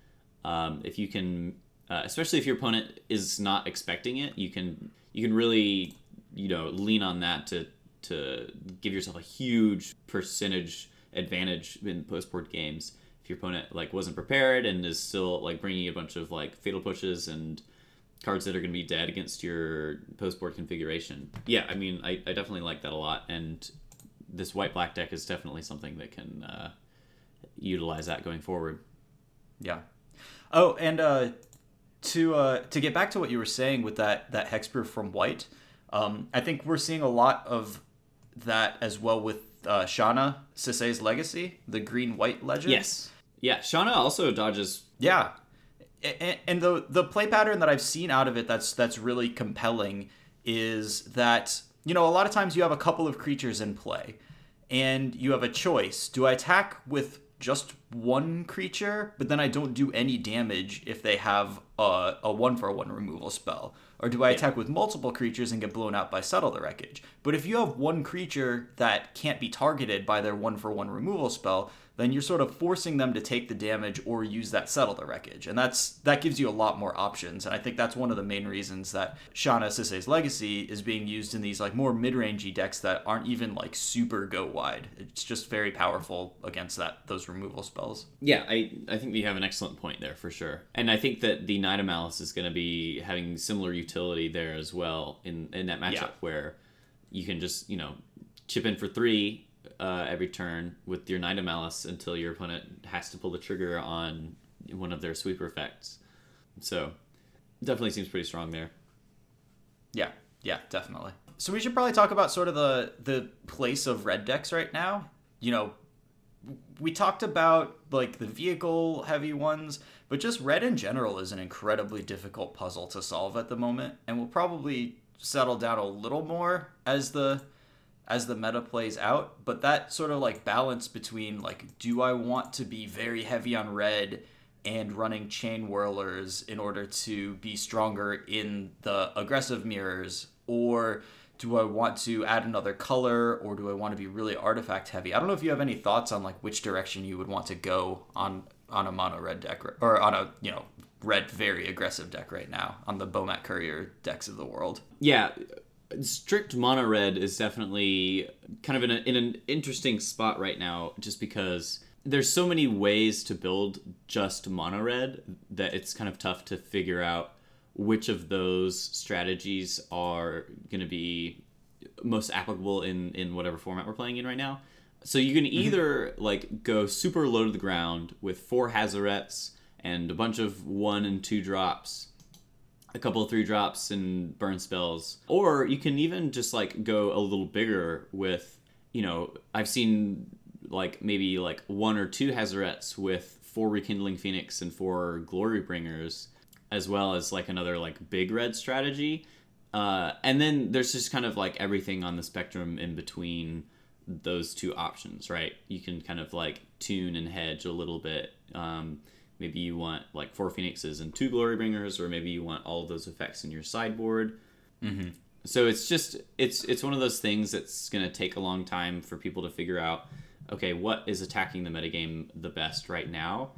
Um, if you can uh, especially if your opponent is not expecting it. You can you can really you know lean on that to to give yourself a huge percentage advantage in post board games. If your opponent like wasn't prepared and is still like bringing a bunch of like fatal pushes and cards that are going to be dead against your post board configuration. Yeah, I mean, I, I definitely like that a lot, and this white black deck is definitely something that can uh, utilize that going forward. Yeah. Oh, and uh, to uh, to get back to what you were saying with that that hexproof from white, um, I think we're seeing a lot of that as well with uh, Shanna Sisay's Legacy, the green white legend. Yes. Yeah, Shanna also dodges. Yeah, and, and the the play pattern that I've seen out of it that's that's really compelling is that you know a lot of times you have a couple of creatures in play, and you have a choice: do I attack with just one creature, but then I don't do any damage if they have a, a one for one removal spell? Or do I yeah. attack with multiple creatures and get blown out by Settle the Wreckage? But if you have one creature that can't be targeted by their one for one removal spell, then you're sort of forcing them to take the damage or use that settle the wreckage. And that's that gives you a lot more options. And I think that's one of the main reasons that Shanna Sisay's Legacy is being used in these like more mid-rangey decks that aren't even like super go wide. It's just very powerful against that those removal spells. Yeah, I, I think you have an excellent point there for sure. And I think that the Knight of Malice is gonna be having similar utility there as well in, in that matchup yeah. where you can just, you know, chip in for three uh, every turn with your Knight of Malice until your opponent has to pull the trigger on one of their sweeper effects. So, definitely seems pretty strong there. Yeah, yeah, definitely. So we should probably talk about sort of the the place of red decks right now. You know, we talked about like the vehicle heavy ones, but just red in general is an incredibly difficult puzzle to solve at the moment, and will probably settle down a little more as the as the meta plays out, but that sort of like balance between like do I want to be very heavy on red and running chain whirlers in order to be stronger in the aggressive mirrors or do I want to add another color or do I want to be really artifact heavy? I don't know if you have any thoughts on like which direction you would want to go on on a mono red deck or on a, you know, red very aggressive deck right now on the Bomat Courier decks of the world. Yeah, strict mono red is definitely kind of in, a, in an interesting spot right now just because there's so many ways to build just mono red that it's kind of tough to figure out which of those strategies are going to be most applicable in in whatever format we're playing in right now so you can mm-hmm. either mm-hmm. like go super low to the ground with four Hazorets and a bunch of one and two drops a couple of three drops and burn spells. Or you can even just like go a little bigger with, you know, I've seen like maybe like one or two Hazorets with four Rekindling Phoenix and four Glory Bringers, as well as like another like big red strategy. Uh, and then there's just kind of like everything on the spectrum in between those two options, right? You can kind of like tune and hedge a little bit. Um, Maybe you want like four phoenixes and two glory bringers, or maybe you want all of those effects in your sideboard. Mm-hmm. So it's just it's it's one of those things that's going to take a long time for people to figure out. Okay, what is attacking the metagame the best right now?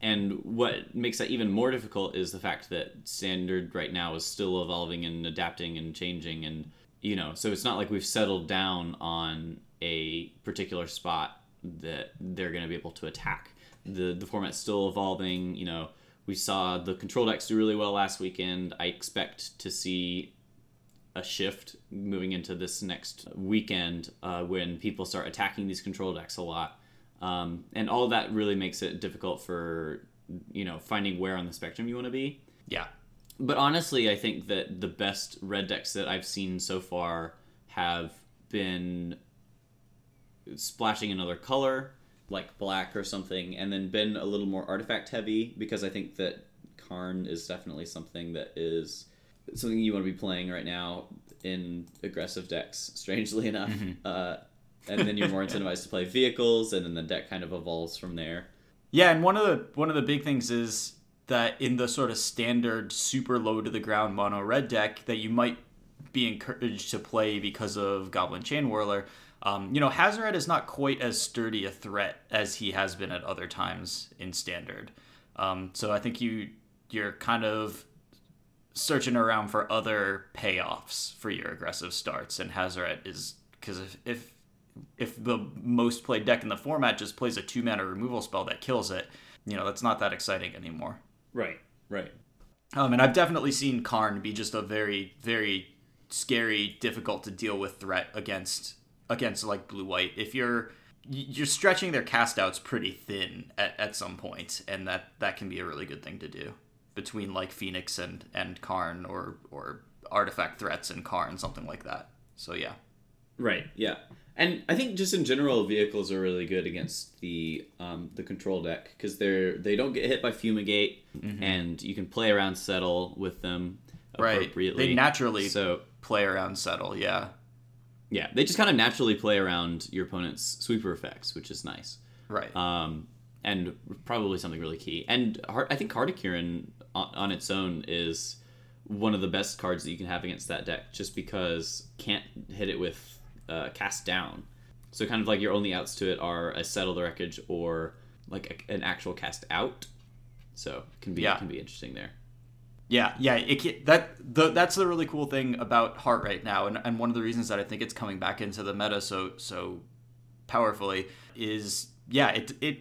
And what makes that even more difficult is the fact that standard right now is still evolving and adapting and changing and you know, so it's not like we've settled down on a particular spot that they're going to be able to attack the the format's still evolving. You know, we saw the control decks do really well last weekend. I expect to see a shift moving into this next weekend uh, when people start attacking these control decks a lot. Um, and all that really makes it difficult for you know finding where on the spectrum you want to be. Yeah. But honestly, I think that the best red decks that I've seen so far have been splashing another color like black or something, and then been a little more artifact heavy because I think that Karn is definitely something that is something you want to be playing right now in aggressive decks. [laughs] Strangely enough, mm-hmm. uh, and then you're more incentivized to play vehicles, and then the deck kind of evolves from there. Yeah, and one of the one of the big things is that in the sort of standard super low to the ground mono red deck that you might be encouraged to play because of Goblin Chain Whirler um, you know, Hazoret is not quite as sturdy a threat as he has been at other times in Standard. Um, so I think you you're kind of searching around for other payoffs for your aggressive starts, and Hazoret is because if, if if the most played deck in the format just plays a two mana removal spell that kills it, you know, that's not that exciting anymore. Right, right. Um, and I've definitely seen Karn be just a very, very scary, difficult to deal with threat against against like blue white. If you're you're stretching their cast outs pretty thin at, at some point, and that that can be a really good thing to do between like Phoenix and and Karn or or artifact threats and Karn something like that. So yeah. Right. Yeah. And I think just in general, vehicles are really good against the um, the control deck because they're they don't get hit by fumigate, mm-hmm. and you can play around settle with them appropriately. Right. They naturally so play around settle. Yeah. Yeah, they just kind of naturally play around your opponent's sweeper effects, which is nice. Right. Um, and probably something really key. And I think Heart of Kiran on, on its own is one of the best cards that you can have against that deck, just because can't hit it with uh, cast down. So kind of like your only outs to it are a settle the wreckage or like a, an actual cast out. So can be yeah. can be interesting there. Yeah, yeah, it that the that's the really cool thing about Heart right now, and, and one of the reasons that I think it's coming back into the meta so so powerfully is yeah, it it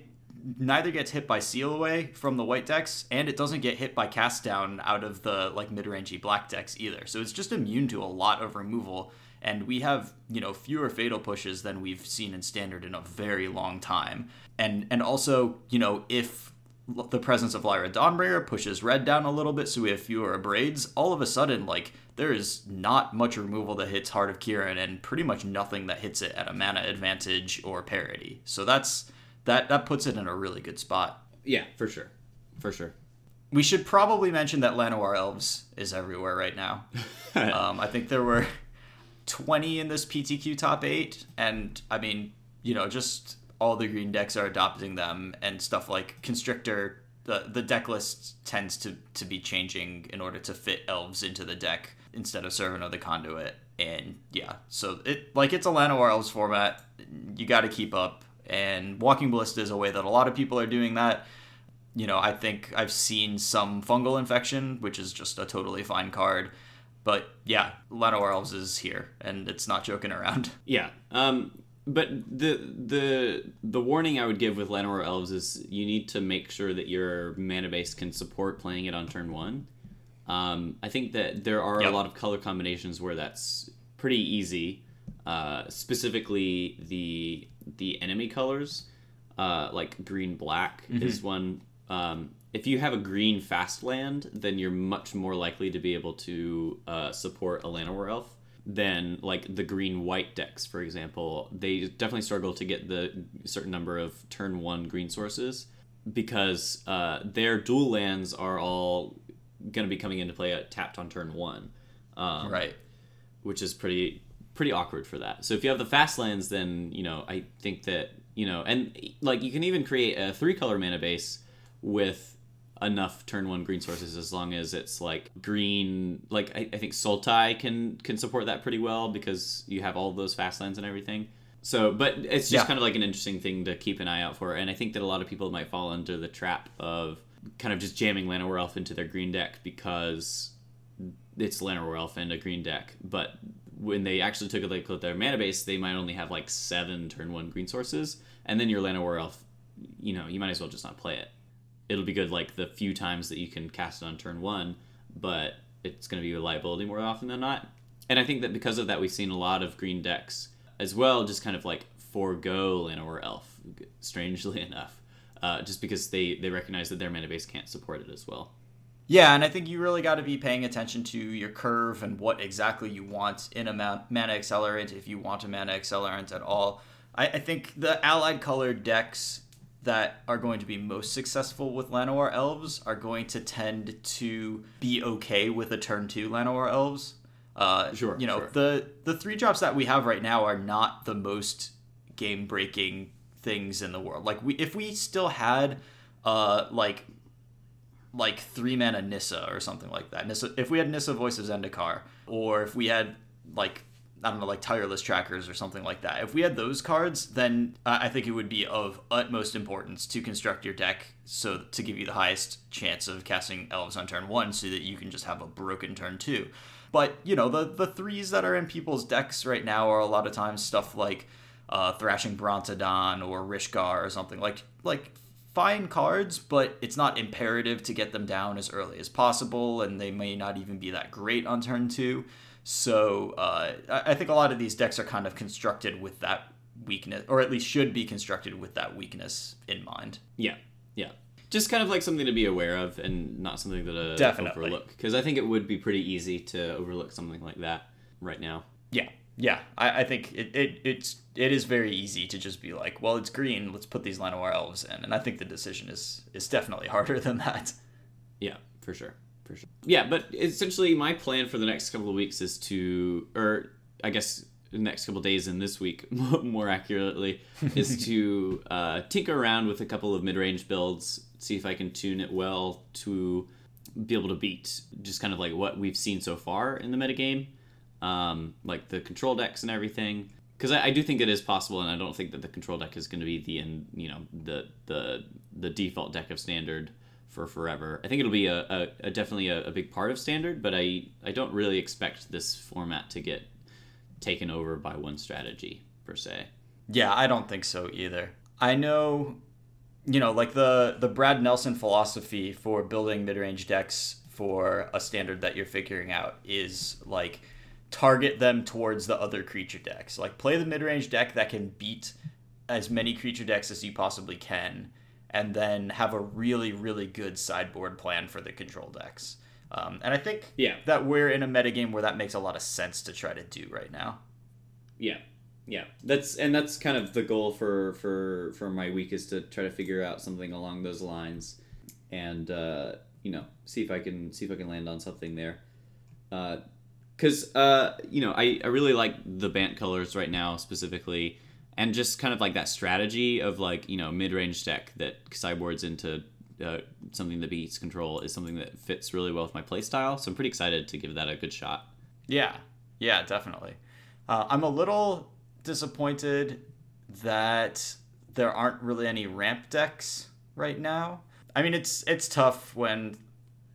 neither gets hit by seal away from the white decks, and it doesn't get hit by cast down out of the like mid rangey black decks either. So it's just immune to a lot of removal, and we have you know fewer fatal pushes than we've seen in standard in a very long time. And and also you know if the presence of Lyra Dawnbringer pushes red down a little bit, so we have fewer abrades. All of a sudden, like there is not much removal that hits Heart of Kiran, and pretty much nothing that hits it at a mana advantage or parity. So that's that that puts it in a really good spot. Yeah, for sure, for sure. We should probably mention that Llanowar Elves is everywhere right now. [laughs] um, I think there were twenty in this PTQ top eight, and I mean, you know, just all the green decks are adopting them and stuff like constrictor the the deck list tends to to be changing in order to fit elves into the deck instead of Servant of the Conduit. And yeah so it like it's a Llanowar elves format. You got to keep up. And walking ballista is a way that a lot of people are doing that. You know i think i've seen some fungal infection which is just a totally fine card. But yeah Llanowar elves is here and it's not joking around. Yeah um but the the the warning I would give with Llanowar Elves is you need to make sure that your mana base can support playing it on turn one. Um, I think that there are yep. a lot of color combinations where that's pretty easy. Uh, specifically, the the enemy colors, uh, like green black, mm-hmm. is one. Um, if you have a green fast land, then you're much more likely to be able to uh, support a Llanowar Elf than like the green white decks, for example. They definitely struggle to get the certain number of turn one green sources because uh, their dual lands are all going to be coming into play at tapped on turn one. Um, right. Which is pretty pretty awkward for that. So if you have the fast lands, then you know I think that you know, and like you can even create a three color mana base with enough turn one green sources as long as it's like green like I, I think Sultai can can support that pretty well because you have all those fast lands and everything. So but it's just yeah. kind of like an interesting thing to keep an eye out for. And I think that a lot of people might fall under the trap of kind of just jamming Llanowar Elf into their green deck because it's Llanowar Elf and a green deck. But when they actually took a look at their mana base, they might only have like seven turn one green sources, and then your Llanowar Elf, you know, you might as well just not play it it'll be good like the few times that you can cast it on turn one, but it's going to be a liability more often than not. And I think that because of that, we've seen a lot of green decks as well, just kind of like forego Llanowar Elf, strangely [laughs] enough, uh, just because they they recognize that their mana base can't support it as well. Yeah, and I think you really got to be paying attention to your curve and what exactly you want in a mana accelerant, if you want a mana accelerant at all. I, I think the allied colored decks that are going to be most successful with Llanowar elves are going to tend to be okay with a turn two Llanowar elves. Uh, sure. You know sure. the the three drops that we have right now are not the most game breaking things in the world. Like we if we still had uh like like three mana Nissa or something like that. Nissa if we had Nissa Voice of Zendikar, or if we had like I don't know, like tireless trackers or something like that. If we had those cards, then I think it would be of utmost importance to construct your deck so to give you the highest chance of casting elves on turn one, so that you can just have a broken turn two. But you know, the the threes that are in people's decks right now are a lot of times stuff like uh, Thrashing Brontodon or Rishkar or something like like fine cards, but it's not imperative to get them down as early as possible, and they may not even be that great on turn two. So uh, I think a lot of these decks are kind of constructed with that weakness, or at least should be constructed with that weakness in mind. Yeah, yeah. Just kind of like something to be aware of, and not something that uh, Definitely. overlook. Because I think it would be pretty easy to overlook something like that right now. Yeah, yeah. I, I think it, it it's it is very easy to just be like, well, it's green. Let's put these Llanowar elves in, and I think the decision is is definitely [laughs] harder than that. Yeah, for sure. For sure. Yeah, but essentially my plan for the next couple of weeks is to or I guess the next couple of days in this week [laughs] more accurately [laughs] is to uh, tinker around with a couple of mid-range builds, see if I can tune it well to be able to beat just kind of like what we've seen so far in the metagame, um, like the control decks and everything. Because I, I do think it is possible, and I don't think that the control deck is going to be the in you know the the the default deck of standard for forever. I think it'll be a, a, a definitely a, a, big part of standard, but I I don't really expect this format to get taken over by one strategy per se. Yeah, I don't think so either. I know, you know, like the the Brad Nelson philosophy for building mid range decks for a standard that you're figuring out is like target them towards the other creature decks. Like play the mid range deck that can beat as many creature decks as you possibly can and then have a really really good sideboard plan for the control decks. Um, and I think yeah. that we're in a metagame where that makes a lot of sense to try to do right now. Yeah, yeah. That's and that's kind of the goal for for for my week is to try to figure out something along those lines, and uh, you know see if I can see if I can land on something there. Uh, Because uh, uh, you know I I really like the Bant colors right now specifically and just kind of like that strategy of like you know mid-range deck that sideboards into uh, something that beats control is something that fits really well with my playstyle. So I'm pretty excited to give that a good shot. Yeah, yeah, definitely. Uh, I'm a little disappointed that there aren't really any ramp decks right now. I mean, it's it's tough when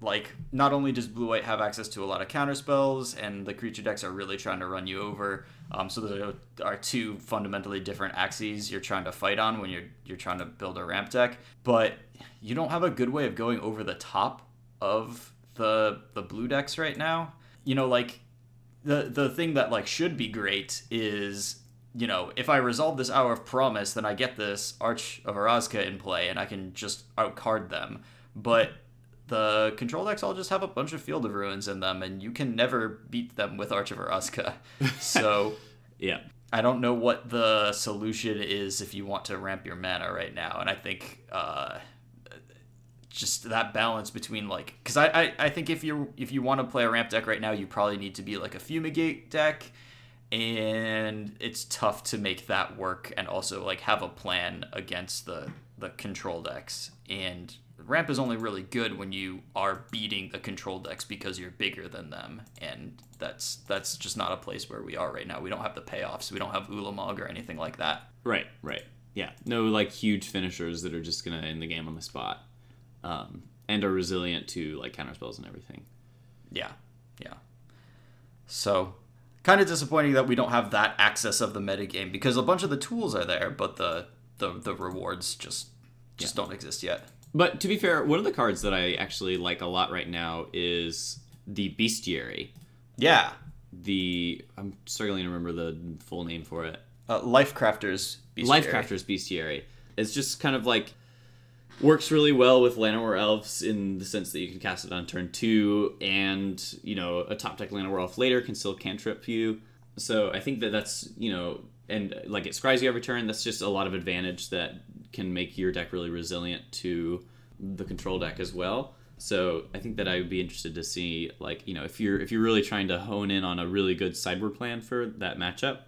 like not only does blue white have access to a lot of counter spells and the creature decks are really trying to run you over um, so there are two fundamentally different axes you're trying to fight on when you're you're trying to build a ramp deck but you don't have a good way of going over the top of the the blue decks right now you know like the the thing that like should be great is you know, if I resolve this Hour of Promise, then I get this Arch of Orazca in play, and I can just outcard them. But the control decks all just have a bunch of Field of Ruins in them, and you can never beat them with Arch of Orazca. [laughs] So, yeah. I don't know what the solution is if you want to ramp your mana right now, and I think uh, just that balance between like, because I, I I think if you if you want to play a ramp deck right now, you probably need to be like a Fumigate deck, and it's tough to make that work and also like have a plan against the the control decks and ramp is only really good when you are beating the control decks because you're bigger than them. And that's that's just not a place where we are right now. We don't have the payoffs. We don't have ulamog or anything like that. Right right. Yeah. No like huge finishers that are just gonna end the game on the spot. Um, and are resilient to like counter spells and everything. Yeah yeah. So kind of disappointing that we don't have that access of the metagame because a bunch of the tools are there but the the, the rewards just just yeah. don't exist yet but to be fair, one of the cards that I actually like a lot right now is the Bestiary. Yeah. The I'm struggling to remember the full name for it. Uh, Lifecrafters Bestiary. Lifecrafters Bestiary. It's just kind of like works really well with Llanowar Elves in the sense that you can cast it on turn two, and you know a top deck Llanowar Elf later can still cantrip you. So I think that that's you know and like it scries you every turn. That's just a lot of advantage that can make your deck really resilient to the control deck as well. So I think that I would be interested to see like you know if you're if you're really trying to hone in on a really good sideboard plan for that matchup,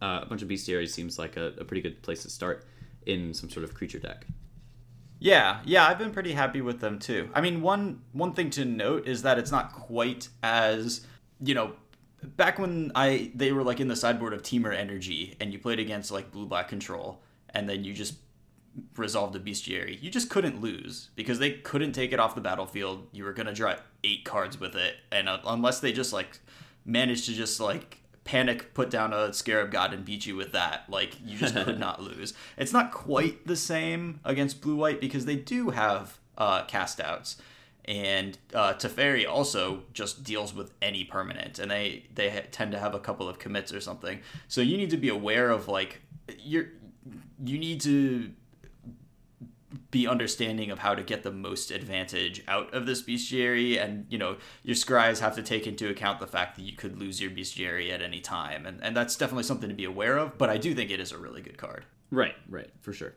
uh, a bunch of bestiaries seems like a, a pretty good place to start in some sort of creature deck. Yeah, yeah, I've been pretty happy with them too. I mean, one one thing to note is that it's not quite as you know back when I they were like in the sideboard of Temur Energy and you played against like blue black control and then you just resolved a bestiary, you just couldn't lose because they couldn't take it off the battlefield. You were gonna draw eight cards with it, and uh, unless they just like managed to just like panic, put down a Scarab God and beat you with that. Like you just could [laughs] not lose. It's not quite the same against blue white because they do have uh, cast outs. And uh, Teferi also just deals with any permanent, and they they ha- tend to have a couple of commits or something. So you need to be aware of like you're you need to be understanding of how to get the most advantage out of this bestiary. And you know your scries have to take into account the fact that you could lose your bestiary at any time. And, and that's definitely something to be aware of but i do think it is a really good card. Right right for sure.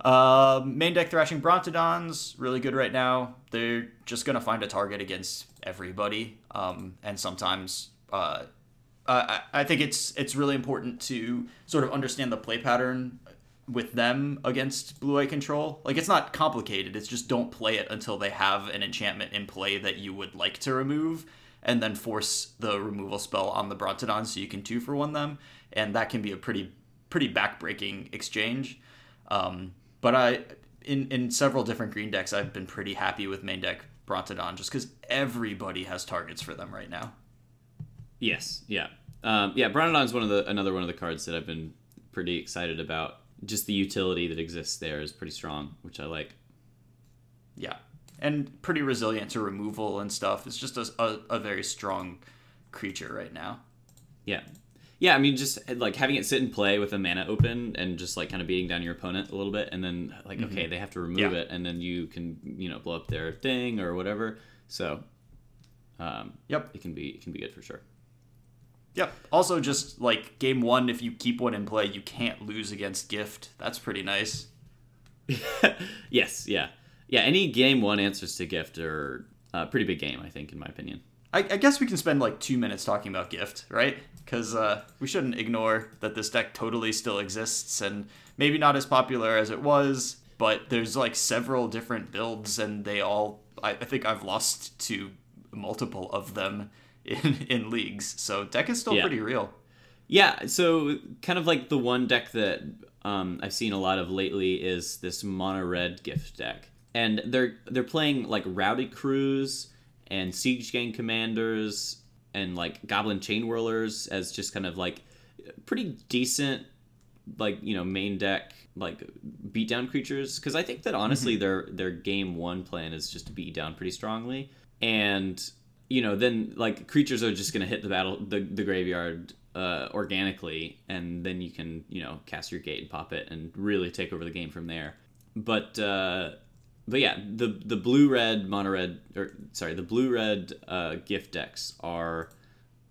Uh, main deck thrashing brontodons really good right now. They're just gonna find a target against everybody. Um, and sometimes uh, I, I think it's it's really important to sort of understand the play pattern with them against blue white control. Like it's not complicated. It's just don't play it until they have an enchantment in play that you would like to remove, and then force the removal spell on the Brontodon so you can two for one them, and that can be a pretty pretty backbreaking exchange. Um, but I in in several different green decks, I've been pretty happy with main deck Brontodon just because everybody has targets for them right now. Yes, yeah, um, yeah. Brontodon's one of the another one of the cards that I've been pretty excited about just the utility that exists there is pretty strong, which I like. Yeah, and pretty resilient to removal and stuff. It's just a, a, a very strong creature right now. Yeah. Yeah, I mean, just like having it sit and play with a mana open and just like kind of beating down your opponent a little bit, and then like, mm-hmm. okay, they have to remove yeah. it, and then you can you know blow up their thing or whatever. So, um, yep, it can be it can be good for sure. Yep. Also, just like game one, if you keep one in play, you can't lose against Gift. That's pretty nice. [laughs] yes. Yeah. Yeah. Any game one answers to Gift are a pretty big game, I think, in my opinion. I, I guess we can spend like two minutes talking about Gift, right? Because uh, we shouldn't ignore that this deck totally still exists and maybe not as popular as it was, but there's like several different builds and they all, I, I think I've lost to multiple of them in in leagues. So deck is still yeah. pretty real. Yeah, so kind of like the one deck that um, I've seen a lot of lately is this mono red gift deck, and they're they're playing like Rowdy Crews and Siege Gang Commanders and like Goblin Chain Whirlers as just kind of like pretty decent like you know main deck like beat down creatures because I think that honestly mm-hmm. their their game one plan is just to beat down pretty strongly and you know, then like creatures are just going to hit the battle, the, the graveyard uh, organically, and then you can, you know, cast your gate and pop it and really take over the game from there. But, uh, but yeah, the the blue red mono red or sorry, the blue red uh, gift decks are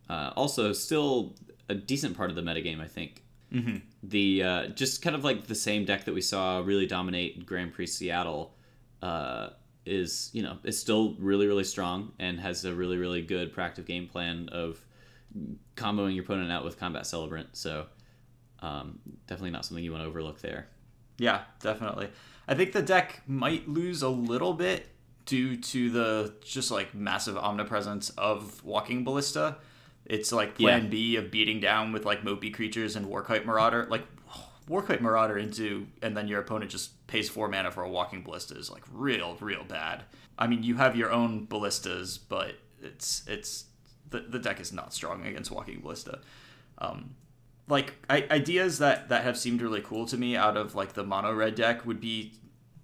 uh, also still a decent part of the metagame, I think. Mm-hmm. The uh, just kind of like the same deck that we saw really dominate Grand Prix Seattle uh, is you know is still really really strong and has a really really good proactive game plan of comboing your opponent out with combat celebrant. So um, definitely not something you want to overlook there. Yeah, definitely. I think the deck might lose a little bit due to the just like massive omnipresence of Walking Ballista. It's like plan yeah. B of beating down with like mopey creatures and Warkite Marauder. Like Warkite Marauder into, and then your opponent just pays four mana for a Walking Ballista is like real, real bad. I mean, you have your own ballistas, but it's it's the, the deck is not strong against Walking Ballista. Um, like I, ideas that that have seemed really cool to me out of like the mono red deck would be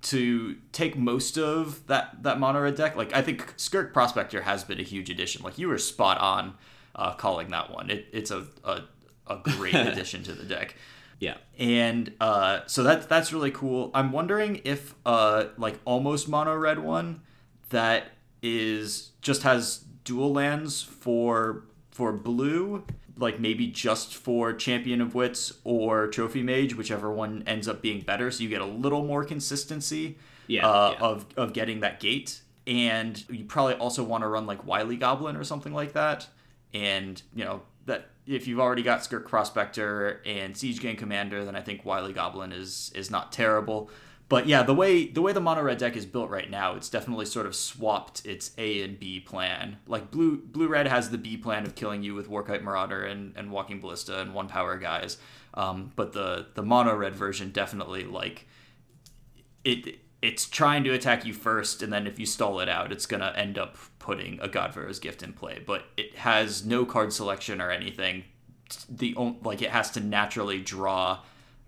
to take most of that that mono red deck. Like I think Skirk Prospector has been a huge addition. Like you were spot on uh, calling that one. It, it's a, a a great [laughs] addition to the deck. Yeah. And uh, so that's that's really cool. I'm wondering if uh, like almost mono red one that is just has dual lands for for blue, like maybe just for Champion of Wits or Trophy Mage, whichever one ends up being better. So you get a little more consistency yeah, uh, yeah. of of getting that gate. And you probably also want to run like Wily Goblin or something like that. And you know that if you've already got Skirk Prospector and Siege Gang Commander, then I think Wily Goblin is is not terrible. But yeah, the way the way the mono red deck is built right now, it's definitely sort of swapped its A and B plan. Like blue blue red has the B plan of killing you with Warkite Marauder and, and Walking Ballista and one power guys. Um, but the the mono red version definitely like it it's trying to attack you first, and then if you stall it out, it's gonna end up putting a God Pharaoh's Gift in play. But it has no card selection or anything the like it has to naturally draw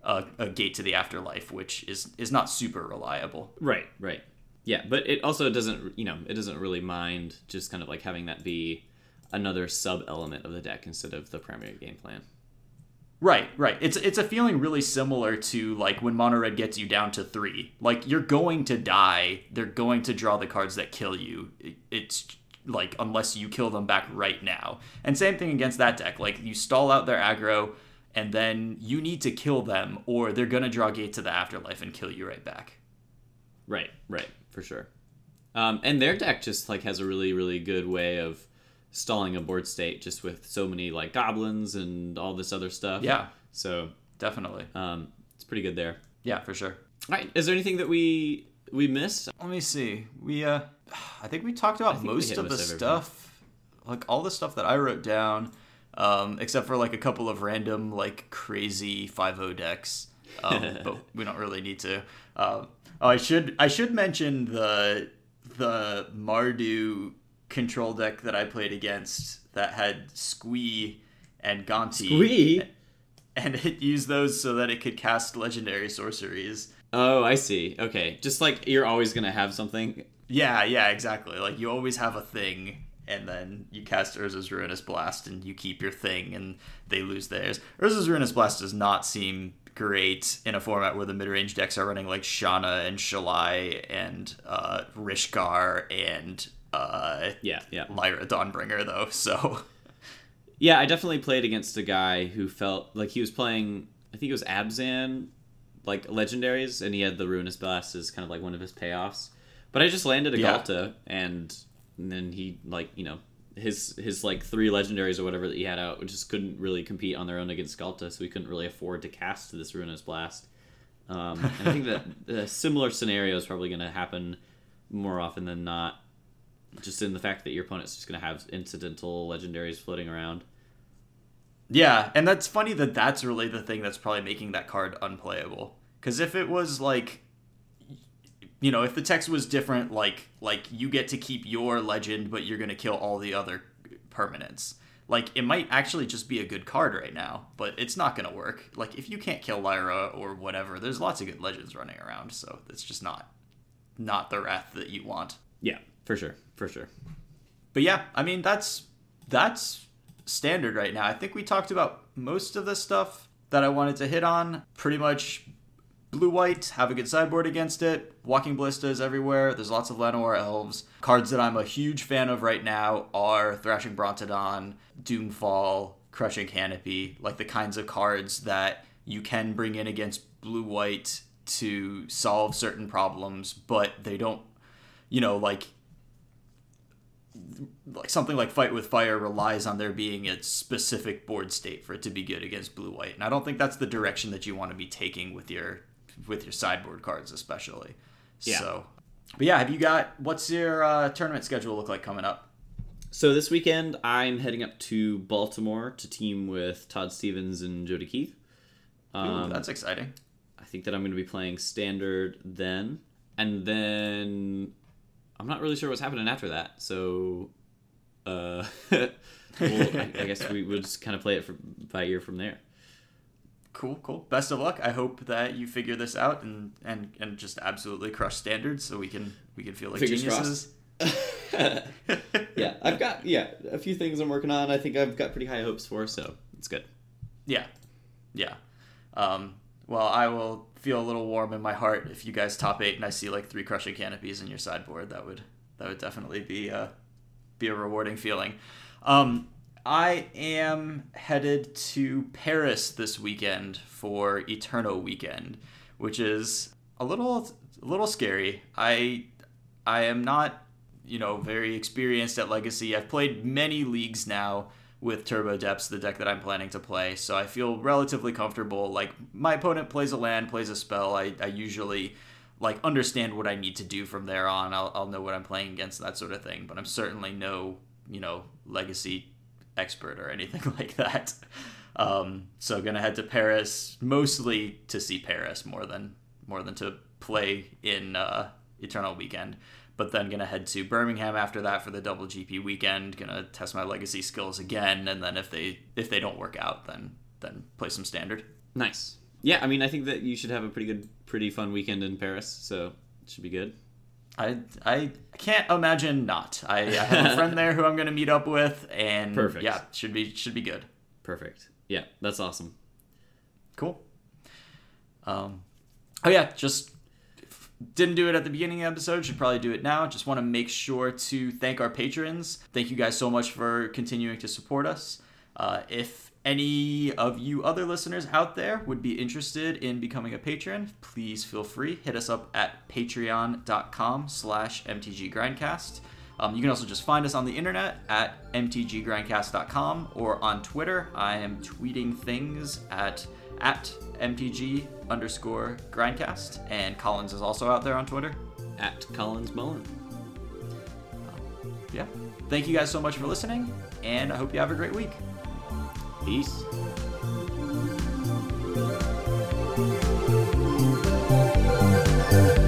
a, a gate to the afterlife, which is is not super reliable. Right, right. Yeah, but it also doesn't, you know, it doesn't really mind just kind of like having that be another sub element of the deck instead of the primary game plan. Right, right. It's it's a feeling really similar to like when mono red gets you down to three. Like you're going to die. They're going to draw the cards that kill you. It's like unless you kill them back right now. And same thing against that deck. Like you stall out their aggro, and then you need to kill them, or they're gonna draw Gate to the Afterlife and kill you right back. Right, right, for sure. Um, and their deck just like has a really, really good way of stalling a board state just with so many like goblins and all this other stuff. Yeah. So definitely. Um, it's pretty good there. Yeah, for sure. All right. Is there anything that we we missed? Let me see. We uh, [sighs] I think we talked about most of the stuff, like all the stuff that I wrote down, um, except for like a couple of random like crazy five O decks. Um, [laughs] but we don't really need to. Um, oh, I should I should mention the the Mardu control deck that I played against that had Squee and Gonti. Squee? [laughs] And it used those so that it could cast legendary sorceries. Oh, I see. Okay. Just like you're always going to have something. Yeah, yeah, exactly. Like you always have a thing and then you cast Urza's Ruinous Blast and you keep your thing and they lose theirs. Urza's Ruinous Blast does not seem great in a format where the mid-range decks are running like Shanna and Shalai and uh, Rishkar and uh, yeah, yeah, Lyra Dawnbringer though. So yeah, I definitely played against a guy who felt like he was playing. I think it was Abzan, like legendaries, and he had the Ruinous Blast as kind of like one of his payoffs. But I just landed a yeah. Ghalta, and, and then he like you know his his like three legendaries or whatever that he had out just couldn't really compete on their own against Ghalta, so he couldn't really afford to cast this Ruinous Blast. Um, and I think that [laughs] a similar scenario is probably going to happen more often than not just in the fact that your opponent's just going to have incidental legendaries floating around. Yeah, and that's funny that that's really the thing that's probably making that card unplayable. Because if it was like, you know, if the text was different, like like you get to keep your legend, but you're gonna kill all the other permanents. Like it might actually just be a good card right now, but it's not gonna work. Like if you can't kill Lyra or whatever, there's lots of good legends running around, so it's just not not the wrath that you want. Yeah, for sure, for sure. But yeah, I mean that's that's standard right now. I think we talked about most of the stuff that I wanted to hit on. Pretty much blue white, have a good sideboard against it. Walking ballistas everywhere. There's lots of Llanowar elves. Cards that I'm a huge fan of right now are Thrashing Brontodon, Doomfall, Crushing Canopy, like the kinds of cards that you can bring in against blue white to solve certain problems, but they don't, you know, like like something like Fight with Fire relies on there being a specific board state for it to be good against blue white, and I don't think that's the direction that you want to be taking with your with your sideboard cards, especially. Yeah. So, but yeah, have you got what's your uh, tournament schedule look like coming up? So this weekend, I'm heading up to Baltimore to team with Todd Stevens and Jody Keith. Um, Ooh, that's exciting. I think that I'm going to be playing standard then, and then I'm not really sure what's happening after that. So, uh, [laughs] well, I, I, guess we would just kind of play it for, by ear from there. Cool, cool. Best of luck. I hope that you figure this out and and and just absolutely crush standards, so we can we can feel like Fingers geniuses. [laughs] yeah, I've got yeah a few things I'm working on. I think I've got pretty high hopes for, so it's good. Yeah, yeah. Um, well, I will feel a little warm in my heart if you guys top eight and I see like three crushing canopies in your sideboard. That would that would definitely be a be a rewarding feeling. Um, I am headed to Paris this weekend for Eternal weekend, which is a little a little scary. I I am not you know very experienced at Legacy. I've played many leagues now with Turbo Depths, the deck that I'm planning to play. So I feel relatively comfortable. Like my opponent plays a land, plays a spell. I, I usually like understand what I need to do from there on. I'll, I'll know what I'm playing against, that sort of thing. But I'm certainly no, you know, legacy expert or anything [laughs] like that. Um, so gonna head to Paris mostly to see Paris more than more than to play in uh, Eternal Weekend. But then gonna head to Birmingham after that for the double GP weekend. Gonna test my legacy skills again, and then if they if they don't work out, then then play some standard. Nice. Yeah, I mean, I think that you should have a pretty good, pretty fun weekend in Paris, so it should be good. I I can't imagine not. I, I have a friend [laughs] there who I'm gonna meet up with, and Perfect. Yeah, should be should be good. Perfect. Yeah, that's awesome. Cool. Um, oh yeah, just didn't do it at the beginning of the episode. Should probably do it now. Just want to make sure to thank our patrons. Thank you guys so much for continuing to support us. Uh, if any of you other listeners out there would be interested in becoming a patron, please feel free. Hit us up at patreon.com slash mtggrindcast. Um, you can also just find us on the internet at mtggrindcast.com or on Twitter. I am tweeting things at at mtg underscore grindcast, and Collins is also out there on Twitter at Collins Mullen. Yeah. Thank you guys so much for listening, and I hope you have a great week. Peace. Thank you.